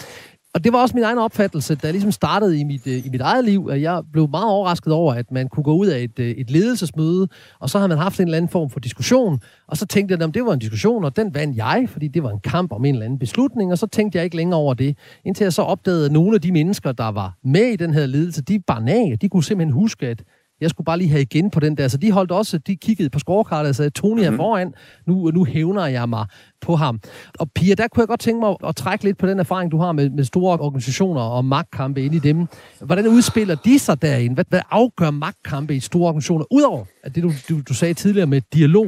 Og det var også min egen opfattelse, da jeg ligesom startede i mit, øh, i mit eget liv, at jeg blev meget overrasket over, at man kunne gå ud af et, øh, et ledelsesmøde, og så har man haft en eller anden form for diskussion, og så tænkte jeg, at det var en diskussion, og den vandt jeg, fordi det var en kamp om en eller anden beslutning, og så tænkte jeg ikke længere over det, indtil jeg så opdagede, at nogle af de mennesker, der var med i den her ledelse, de var de kunne simpelthen huske, at jeg skulle bare lige have igen på den der. Så de holdt også, de kiggede på scorekartet og sagde, Tony er mm-hmm. foran, nu, nu hævner jeg mig på ham. Og Pia, der kunne jeg godt tænke mig at, trække lidt på den erfaring, du har med, med store organisationer og magtkampe ind i dem. Hvordan udspiller de sig derinde? Hvad, hvad afgør magtkampe i store organisationer? Udover at det, du, du, du sagde tidligere med dialog.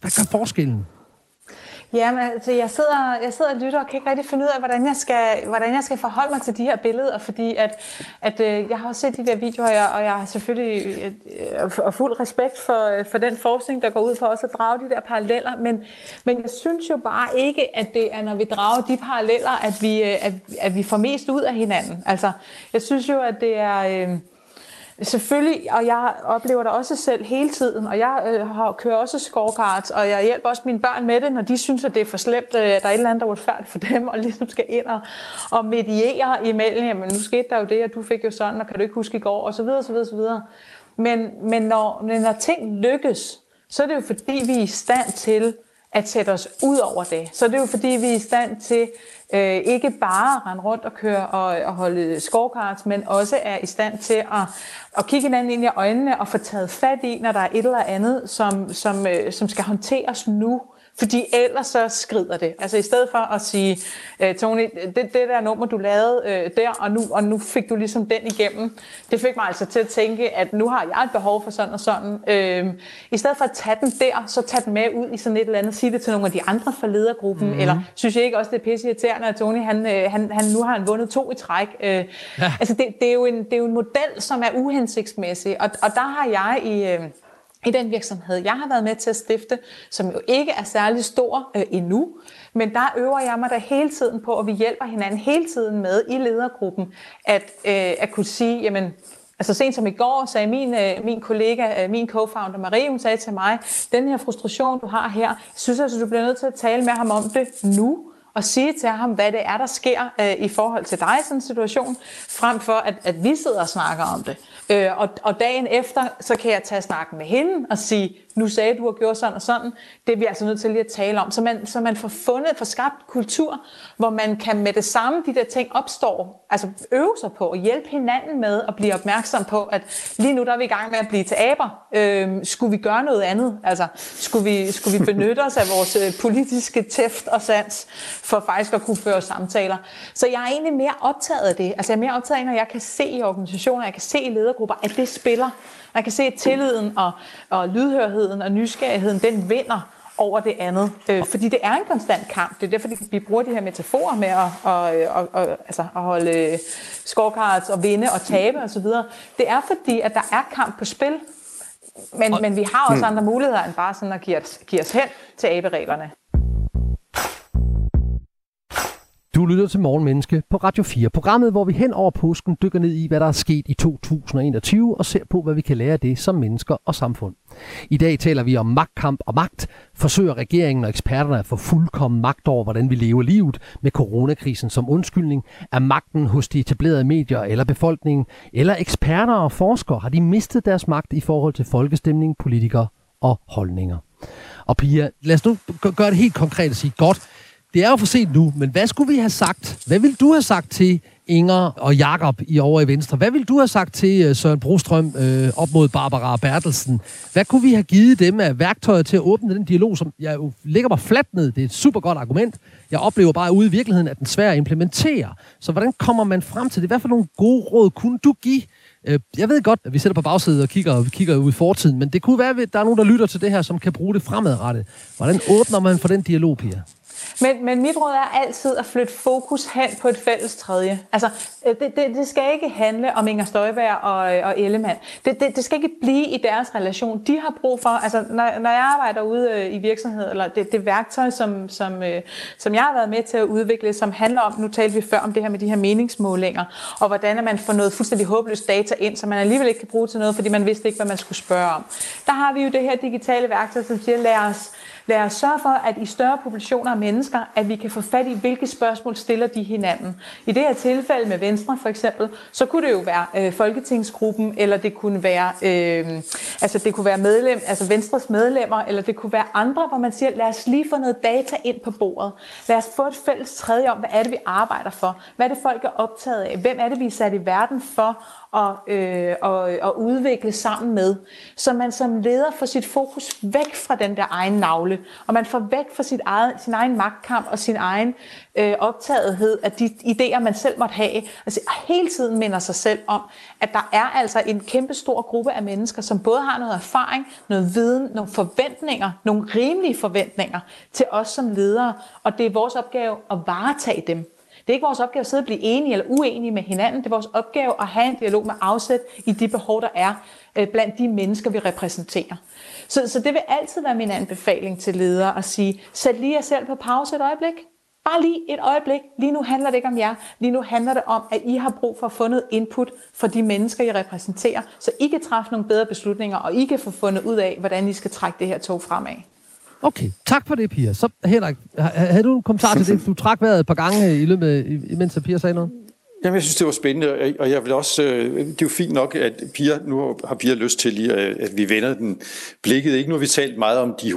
Hvad gør forskellen? Ja, men altså, jeg, sidder, jeg sidder og lytter og kan ikke rigtig finde ud af, hvordan jeg skal, hvordan jeg skal forholde mig til de her billeder, fordi at, at øh, jeg har også set de der videoer, og jeg har selvfølgelig øh, øh fuld respekt for, øh, for den forskning, der går ud på også at drage de der paralleller, men, men jeg synes jo bare ikke, at det er, når vi drager de paralleller, at vi, øh, at, at vi får mest ud af hinanden. Altså, jeg synes jo, at det er... Øh, Selvfølgelig, og jeg oplever det også selv hele tiden, og jeg øh, har, kører også scorecards, og jeg hjælper også mine børn med det, når de synes, at det er for slemt, øh, der er et eller andet, der er uretfærdigt for dem, og ligesom skal ind og, og mediere imellem, jamen nu skete der jo det, og du fik jo sådan, og kan du ikke huske i går, og så videre, så videre, så videre. Men, men når, når ting lykkes, så er det jo fordi, vi er i stand til at sætte os ud over det. Så det er jo fordi, vi er i stand til øh, ikke bare rende rundt og køre og, og holde scorecards, men også er i stand til at, at kigge hinanden ind i øjnene og få taget fat i, når der er et eller andet, som, som, øh, som skal håndteres nu. Fordi ellers så skrider det. Altså i stedet for at sige, øh, Tony, det, det der nummer, du lavede øh, der, og nu, og nu fik du ligesom den igennem, det fik mig altså til at tænke, at nu har jeg et behov for sådan og sådan. Øh, I stedet for at tage den der, så tage den med ud i sådan et eller andet, sige det til nogle af de andre fra ledergruppen, mm-hmm. eller synes jeg ikke også, det er pisse irriterende, at Tony, han, han, han, nu har han vundet to i træk. ja. Altså det, det, er jo en, det er jo en model, som er uhensigtsmæssig, og, og der har jeg i i den virksomhed, jeg har været med til at stifte, som jo ikke er særlig stor øh, endnu, men der øver jeg mig da hele tiden på, og vi hjælper hinanden hele tiden med i ledergruppen, at, øh, at kunne sige, jamen, Altså sent som i går sagde min, øh, min kollega, øh, min co-founder Marie, hun sagde til mig, den her frustration, du har her, jeg synes altså, du bliver nødt til at tale med ham om det nu, og sige til ham, hvad det er, der sker øh, i forhold til dig i sådan en situation, frem for at, at vi sidder og snakker om det. Øh, og, og dagen efter, så kan jeg tage snakken med hende og sige, nu sagde du har gjort sådan og sådan. Det er vi altså nødt til lige at tale om. Så man, så man får fundet, får skabt kultur, hvor man kan med det samme, de der ting opstår, altså øve sig på og hjælpe hinanden med at blive opmærksom på, at lige nu der er vi i gang med at blive til aber. Øh, skulle vi gøre noget andet? Altså, skulle vi, skulle vi benytte os af vores øh, politiske tæft og sans for faktisk at kunne føre samtaler? Så jeg er egentlig mere optaget af det. Altså jeg er mere optaget af, når jeg kan se i organisationer, jeg kan se i ledergrupper, at det spiller man kan se, at tilliden og, og lydhørheden og nysgerrigheden, den vinder over det andet. Øh, fordi det er en konstant kamp. Det er derfor, vi bruger de her metaforer med at, og, og, og, altså at holde scorecards og vinde og tabe osv. Det er fordi, at der er kamp på spil. Men, men vi har også andre muligheder end bare sådan at give os, give os hen til abereglerne. Du lytter til Morgenmenneske på Radio 4, programmet, hvor vi hen over påsken dykker ned i, hvad der er sket i 2021 og ser på, hvad vi kan lære af det som mennesker og samfund. I dag taler vi om magtkamp og magt. Forsøger regeringen og eksperterne at få fuldkommen magt over, hvordan vi lever livet med coronakrisen som undskyldning? Er magten hos de etablerede medier eller befolkningen? Eller eksperter og forskere? Har de mistet deres magt i forhold til folkestemning, politikere og holdninger? Og Pia, lad os nu gøre det helt konkret og sige, godt, det er jo for sent nu, men hvad skulle vi have sagt? Hvad vil du have sagt til Inger og Jakob i over i Venstre? Hvad vil du have sagt til øh, Søren Brostrøm øh, op mod Barbara Bertelsen? Hvad kunne vi have givet dem af værktøjer til at åbne den dialog, som jeg jo ligger mig fladt ned? Det er et super godt argument. Jeg oplever bare ude i virkeligheden, at den er svær at implementere. Så hvordan kommer man frem til det? Hvad for nogle gode råd kunne du give øh, jeg ved godt, at vi sætter på bagsædet og kigger, og vi kigger ud i fortiden, men det kunne være, at der er nogen, der lytter til det her, som kan bruge det fremadrettet. Hvordan åbner man for den dialog, Pia? Men, men mit råd er altid at flytte fokus hen på et fælles tredje. Altså, øh, det, det, det skal ikke handle om Inger Støjberg og, øh, og Ellemann. Det, det, det skal ikke blive i deres relation. De har brug for, altså når, når jeg arbejder ude øh, i virksomhed, eller det, det værktøj, som, som, som jeg har været med til at udvikle, som handler om, nu talte vi før om det her med de her meningsmålinger, og hvordan man får noget fuldstændig håbløst data ind, som man alligevel ikke kan bruge til noget, fordi man vidste ikke, hvad man skulle spørge om. Der har vi jo det her digitale værktøj, som siger, lad os Lad os sørge for, at i større populationer af mennesker, at vi kan få fat i, hvilke spørgsmål stiller de hinanden. I det her tilfælde med Venstre for eksempel, så kunne det jo være øh, Folketingsgruppen, eller det kunne være, øh, altså det kunne være medlem, altså Venstres medlemmer, eller det kunne være andre, hvor man siger, lad os lige få noget data ind på bordet. Lad os få et fælles tredje om, hvad er det, vi arbejder for? Hvad er det, folk er optaget af? Hvem er det, vi er sat i verden for og, øh, og, og udvikle sammen med? Så man som leder får sit fokus væk fra den der egen navle, og man får væk fra sit eget, sin egen magtkamp og sin egen øh, optagethed af de idéer, man selv måtte have. Altså hele tiden minder sig selv om, at der er altså en kæmpe stor gruppe af mennesker, som både har noget erfaring, noget viden, nogle forventninger, nogle rimelige forventninger til os som ledere, og det er vores opgave at varetage dem. Det er ikke vores opgave at sidde og blive enige eller uenige med hinanden. Det er vores opgave at have en dialog med afsæt i de behov, der er øh, blandt de mennesker, vi repræsenterer. Så, så det vil altid være min anbefaling til ledere at sige, sæt lige jer selv på pause et øjeblik. Bare lige et øjeblik. Lige nu handler det ikke om jer. Lige nu handler det om, at I har brug for at få noget input fra de mennesker, I repræsenterer, så I kan træffe nogle bedre beslutninger, og I kan få fundet ud af, hvordan I skal trække det her tog fremad. Okay, tak for det, Pia. Så Henrik, havde du en kommentar til det? Du trak vejret et par gange i løbet, imens Pia sagde noget? Jamen, jeg synes, det var spændende, og jeg vil også, øh, det er jo fint nok, at Pia, nu har Pia lyst til lige, øh, at vi vender den blikket. Ikke? Nu har vi talt meget om de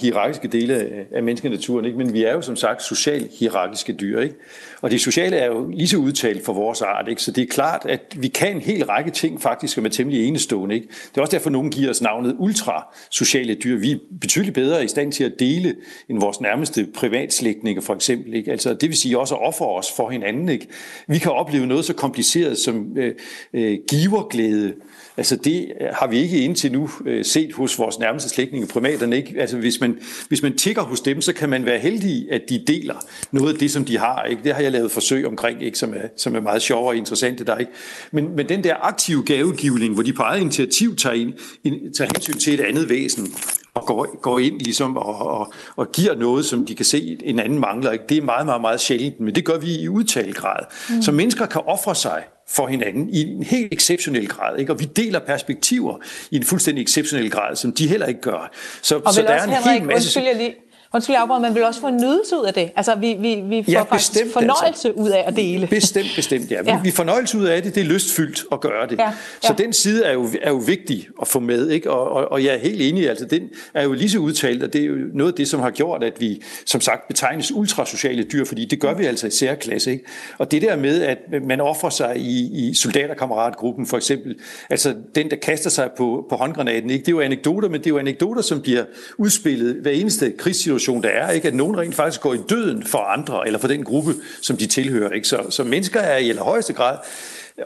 hierarkiske dele af menneskenaturen, ikke? men vi er jo som sagt socialt hierarkiske dyr. Ikke? Og det sociale er jo lige så udtalt for vores art, ikke? så det er klart, at vi kan en hel række ting faktisk, som er temmelig enestående. Ikke? Det er også derfor, at nogen giver os navnet ultrasociale dyr. Vi er betydeligt bedre i stand til at dele end vores nærmeste privatslægtninge for eksempel. Ikke? Altså, det vil sige også at ofre os for hinanden. Ikke? Vi kan opleve noget så kompliceret som øh, øh, giverglæde, Altså det har vi ikke indtil nu øh, set hos vores nærmeste slægtninge, primaterne. Ikke? Altså hvis man, hvis man tigger hos dem, så kan man være heldig, at de deler noget af det, som de har. Ikke? Det har jeg lavet forsøg omkring, ikke? Som, er, som er meget sjovere og interessante der. Ikke? Men, men den der aktive gavegivning, hvor de på eget initiativ tager, ind, in, tager hensyn til et andet væsen, og går, går ind ligesom og, og, og giver noget, som de kan se, en anden mangler. Ikke? Det er meget, meget, meget sjældent, men det gør vi i udtalt grad. Mm. Så mennesker kan ofre sig for hinanden i en helt exceptionel grad. Ikke? Og vi deler perspektiver i en fuldstændig exceptionel grad, som de heller ikke gør. Så, og så der er en Henrik, hel masse... Undskyld, jeg lige, Undskyld, afbryder, man vil også få en nydelse ud af det. Altså, vi, vi, vi får ja, faktisk bestemt, fornøjelse altså. ud af at dele. Bestemt, bestemt, ja. Vi, ja. vi fornøjelse ud af det, det er lystfyldt at gøre det. Ja, ja. Så den side er jo, er jo vigtig at få med, ikke? Og, og, og jeg er helt enig, altså den er jo lige så udtalt, og det er jo noget af det, som har gjort, at vi som sagt betegnes ultrasociale dyr, fordi det gør vi altså i særklasse, ikke? Og det der med, at man offrer sig i, i soldaterkammeratgruppen for eksempel, altså den, der kaster sig på, på håndgranaten, ikke? Det er jo anekdoter, men det er jo anekdoter, som bliver udspillet hver eneste krigssituation situation, der er, ikke? at nogen rent faktisk går i døden for andre, eller for den gruppe, som de tilhører. Ikke? Så, så mennesker er i allerhøjeste grad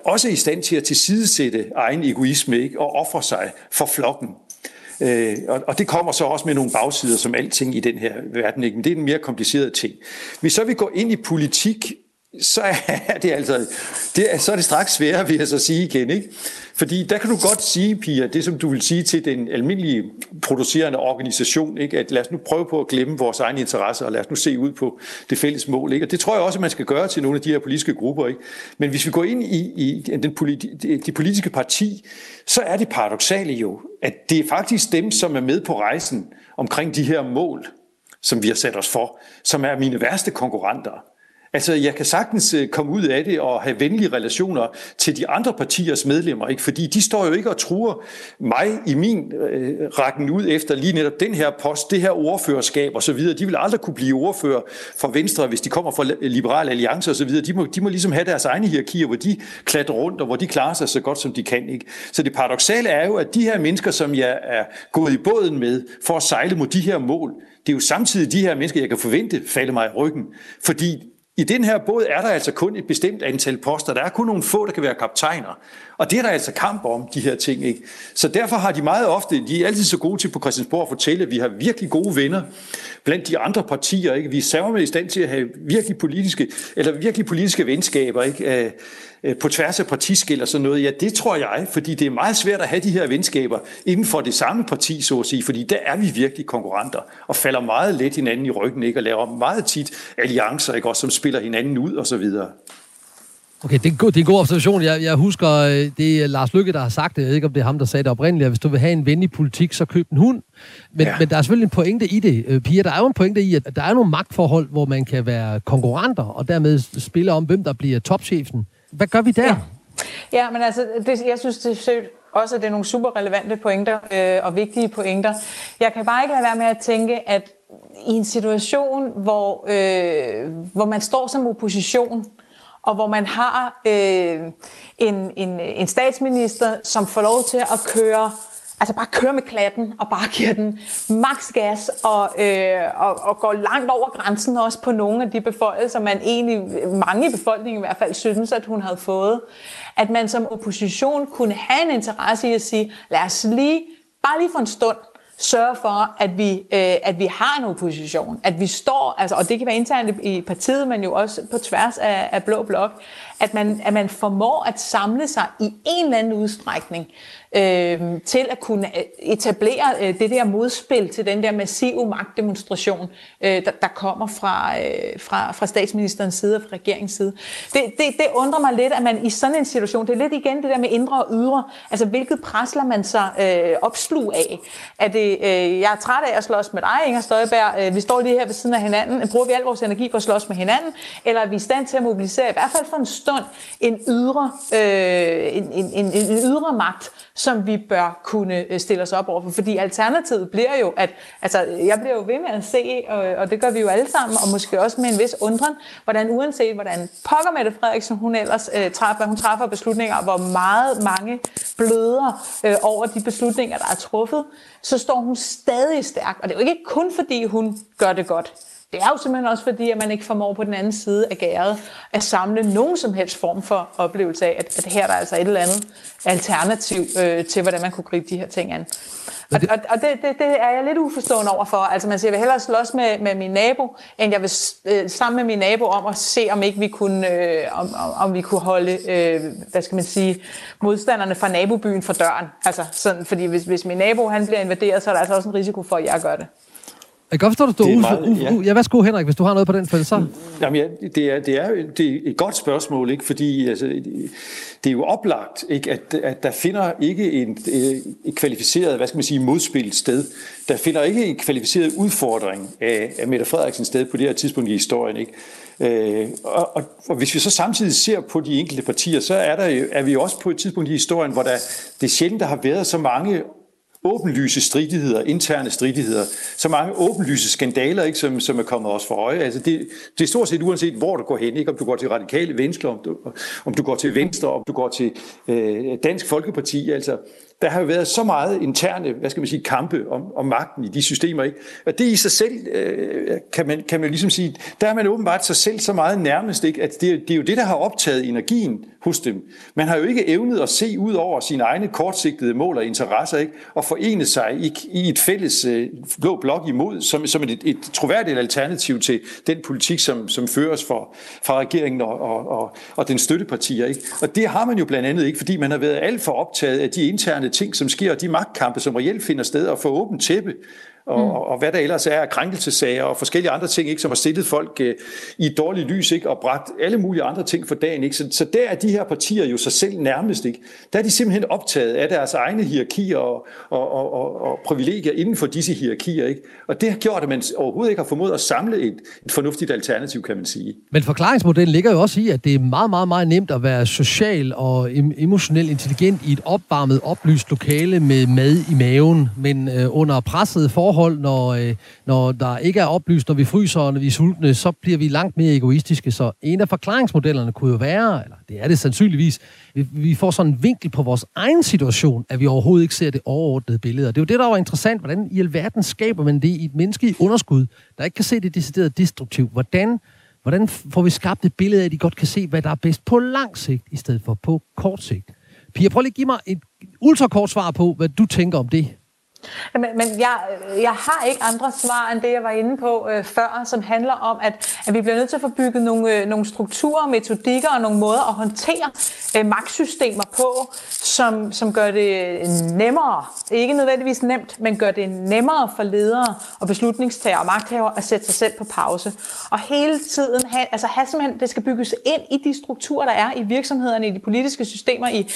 også i stand til at tilsidesætte egen egoisme ikke? og ofre sig for flokken. Øh, og, og det kommer så også med nogle bagsider, som alting i den her verden. Ikke? Men det er en mere kompliceret ting. Hvis så vi går ind i politik, så er det altså, det er, så er det straks sværere, vil jeg så sige igen. Ikke? Fordi der kan du godt sige, Pia, det som du vil sige til den almindelige producerende organisation, ikke? at lad os nu prøve på at glemme vores egne interesser, og lad os nu se ud på det fælles mål. Ikke? Og det tror jeg også, at man skal gøre til nogle af de her politiske grupper. Ikke? Men hvis vi går ind i, i den politi- det politiske parti, så er det paradoxale jo, at det er faktisk dem, som er med på rejsen omkring de her mål, som vi har sat os for, som er mine værste konkurrenter. Altså, jeg kan sagtens øh, komme ud af det og have venlige relationer til de andre partiers medlemmer, ikke? fordi de står jo ikke og truer mig i min øh, rækken ud efter lige netop den her post, det her ordførerskab osv. De vil aldrig kunne blive ordfører for Venstre, hvis de kommer fra Liberal Alliance osv. De må, de må ligesom have deres egne hierarkier, hvor de klatrer rundt og hvor de klarer sig så godt, som de kan. Ikke? Så det paradoxale er jo, at de her mennesker, som jeg er gået i båden med for at sejle mod de her mål, det er jo samtidig de her mennesker, jeg kan forvente falde mig i ryggen. Fordi i den her båd er der altså kun et bestemt antal poster. Der er kun nogle få, der kan være kaptajner. Og det er der altså kamp om, de her ting. Ikke? Så derfor har de meget ofte, de er altid så gode til på Christiansborg at fortælle, at vi har virkelig gode venner blandt de andre partier. Ikke? Vi er særligt i stand til at have virkelig politiske, eller virkelig politiske venskaber. Ikke? Øh, Øh, på tværs af partiskil og sådan noget, ja, det tror jeg, fordi det er meget svært at have de her venskaber inden for det samme parti, så at sige, fordi der er vi virkelig konkurrenter og falder meget let hinanden i ryggen, ikke, og laver meget tit alliancer, ikke, også, som spiller hinanden ud og så videre. Okay, det er, en god, det er en god observation. Jeg, jeg husker, øh, det er Lars Lykke, der har sagt det. Jeg ved ikke, om det er ham, der sagde det oprindeligt. Hvis du vil have en ven i politik, så køb en hund. Men, ja. men der er selvfølgelig en pointe i det, øh, Pia. Der er jo en pointe i, at der er nogle magtforhold, hvor man kan være konkurrenter, og dermed spille om, hvem der bliver topchefen. Hvad gør vi der? Ja, ja men altså, det, jeg synes det er også, at det er nogle super relevante pointer øh, og vigtige pointer. Jeg kan bare ikke lade være med at tænke, at i en situation, hvor, øh, hvor man står som opposition, og hvor man har øh, en, en, en statsminister, som får lov til at køre altså bare køre med klatten og bare giver den maks gas og, øh, og, og går langt over grænsen også på nogle af de beføjelser, man egentlig, mange i befolkningen i hvert fald, synes, at hun havde fået. At man som opposition kunne have en interesse i at sige, lad os lige, bare lige for en stund, sørge for, at vi, øh, at vi har en opposition, at vi står, altså, og det kan være internt i partiet, men jo også på tværs af, af blå blok, at man, at man formår at samle sig i en eller anden udstrækning øh, til at kunne øh, etablere øh, det der modspil til den der massive magtdemonstration, øh, der, der kommer fra, øh, fra, fra statsministerens side og fra regeringens side. Det, det, det undrer mig lidt, at man i sådan en situation, det er lidt igen det der med indre og ydre, altså hvilket pres lader man sig øh, opslug af? Er det, øh, jeg er træt af at slås med dig, Inger Støjberg, øh, vi står lige her ved siden af hinanden, bruger vi al vores energi på at slås med hinanden, eller er vi i stand til at mobilisere, i hvert fald for en stund, en ydre, øh, en, en, en, en ydre magt, som vi bør kunne øh, stille os op overfor. Fordi alternativet bliver jo, at altså, jeg bliver jo ved med at se, og, og det gør vi jo alle sammen, og måske også med en vis undren, hvordan uanset hvordan pokker Mette Frederiksen hun ellers øh, træffer, hun træffer beslutninger, hvor meget mange bløder øh, over de beslutninger, der er truffet, så står hun stadig stærk. Og det er jo ikke kun fordi hun gør det godt. Det er jo simpelthen også fordi, at man ikke formår på den anden side af gæret at samle nogen som helst form for oplevelse af, at, at her der er altså et eller andet alternativ øh, til, hvordan man kunne gribe de her ting an. Og, og, og det, det, det er jeg lidt uforstående overfor. Altså man siger, jeg vil hellere slås med, med min nabo, end jeg vil øh, sammen med min nabo om at se, om ikke vi kunne, øh, om, om vi kunne holde, øh, hvad skal man sige, modstanderne fra nabobyen for døren. Altså sådan, fordi hvis, hvis min nabo han bliver invaderet, så er der altså også en risiko for, at jeg gør det. Jeg kan godt forstå, at du står meget, ja. ja, værsgo Henrik, hvis du har noget på den felt, så. Jamen, ja, det, er, det, er, det er et godt spørgsmål, ikke? fordi altså, det er jo oplagt, ikke? At, at der finder ikke en, et kvalificeret, hvad skal man sige, modspil sted. Der finder ikke en kvalificeret udfordring af, af Mette Frederiksen sted på det her tidspunkt i historien. Ikke? Øh, og, og, og hvis vi så samtidig ser på de enkelte partier, så er, der, er vi også på et tidspunkt i historien, hvor der, det sjældent der har været så mange åbenlyse stridigheder, interne stridigheder, så mange åbenlyse skandaler, ikke, som, som er kommet os for øje. Altså det, det er stort set uanset, hvor du går hen, ikke? om du går til radikale venstre, om du, om du går til venstre, om du går til øh, Dansk Folkeparti. Altså, der har jo været så meget interne, hvad skal man sige, kampe om, om magten i de systemer, ikke? Og det i sig selv, øh, kan, man, kan man ligesom sige, der er man åbenbart sig selv så meget nærmest, ikke? At det, det er jo det, der har optaget energien hos dem. Man har jo ikke evnet at se ud over sine egne kortsigtede mål og interesser, ikke? Og forene sig i, i et fælles øh, blå blok imod, som, som et, et troværdigt alternativ til den politik, som, som føres for, fra regeringen og, og, og, og den støttepartier, ikke? Og det har man jo blandt andet ikke, fordi man har været alt for optaget af de interne ting, som sker, og de magtkampe, som reelt finder sted, og få åbent tæppe og, mm. og, og hvad der ellers er af krænkelsesager og forskellige andre ting, ikke, som har stillet folk øh, i et dårligt lys, ikke, og bragt alle mulige andre ting for dagen. Ikke. Så, så der er de her partier jo sig selv nærmest. Ikke. Der er de simpelthen optaget af deres egne hierarkier og, og, og, og, og privilegier inden for disse hierarkier. Ikke. Og det har gjort, at man overhovedet ikke har formået at samle et, et fornuftigt alternativ, kan man sige. Men forklaringsmodellen ligger jo også i, at det er meget, meget, meget nemt at være social og emotionelt intelligent i et opvarmet, oplyst lokale med mad i maven, men øh, under presset forhold, når, øh, når der ikke er oplyst, når vi fryser og når vi er sultne, så bliver vi langt mere egoistiske. Så en af forklaringsmodellerne kunne jo være, eller det er det sandsynligvis, vi, vi får sådan en vinkel på vores egen situation, at vi overhovedet ikke ser det overordnede billede. Og det er jo det, der var interessant. Hvordan i alverden skaber man det i et menneske i underskud, der ikke kan se det decideret destruktivt? Hvordan, hvordan får vi skabt et billede af, at de godt kan se, hvad der er bedst på lang sigt, i stedet for på kort sigt? Pia, prøv lige at give mig et ultrakort svar på, hvad du tænker om det. Men, men jeg, jeg har ikke andre svar end det, jeg var inde på øh, før, som handler om, at, at vi bliver nødt til at få bygget nogle, øh, nogle strukturer, metodikker og nogle måder at håndtere øh, magtsystemer på, som, som gør det øh, nemmere, ikke nødvendigvis nemt, men gør det nemmere for ledere og beslutningstagere og magthavere at sætte sig selv på pause. Og hele tiden have, altså have simpelthen, det skal bygges ind i de strukturer, der er i virksomhederne, i de politiske systemer, i,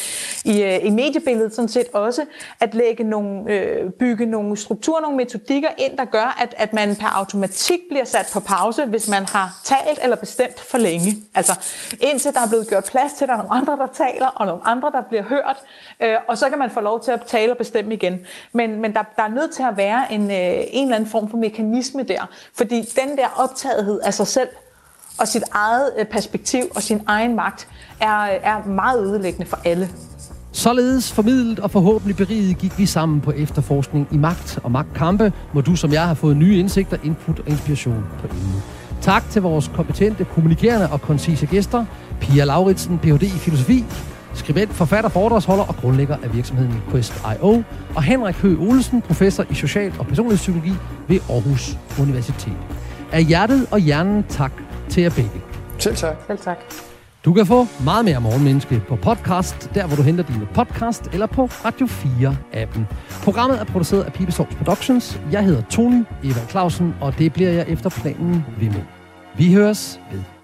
i, øh, i mediebilledet sådan set også, at lægge nogle øh, bygge nogle strukturer, nogle metodikker ind, der gør, at, at man per automatik bliver sat på pause, hvis man har talt eller bestemt for længe. Altså indtil der er blevet gjort plads til, at der er nogle andre, der taler, og nogle andre, der bliver hørt, øh, og så kan man få lov til at tale og bestemme igen. Men, men der, der er nødt til at være en, øh, en eller anden form for mekanisme der, fordi den der optagethed af sig selv, og sit eget øh, perspektiv og sin egen magt er, er meget ødelæggende for alle. Således formidlet og forhåbentlig beriget gik vi sammen på efterforskning i magt og magtkampe, hvor du som jeg har fået nye indsigter, input og inspiration på emnet. Tak til vores kompetente, kommunikerende og koncise gæster, Pia Lauritsen, Ph.D. i filosofi, skribent, forfatter, foredragsholder og grundlægger af virksomheden Quest.io, og Henrik Høgh Olsen, professor i social- og personlighedspsykologi ved Aarhus Universitet. Af hjertet og hjernen tak til jer begge. Selv tak. Selv tak. Du kan få meget mere Morgenmenneske på podcast, der hvor du henter dine podcast, eller på Radio 4-appen. Programmet er produceret af Pibesovs Productions. Jeg hedder Tony Eva Clausen, og det bliver jeg efter planen ved med. Vi høres ved.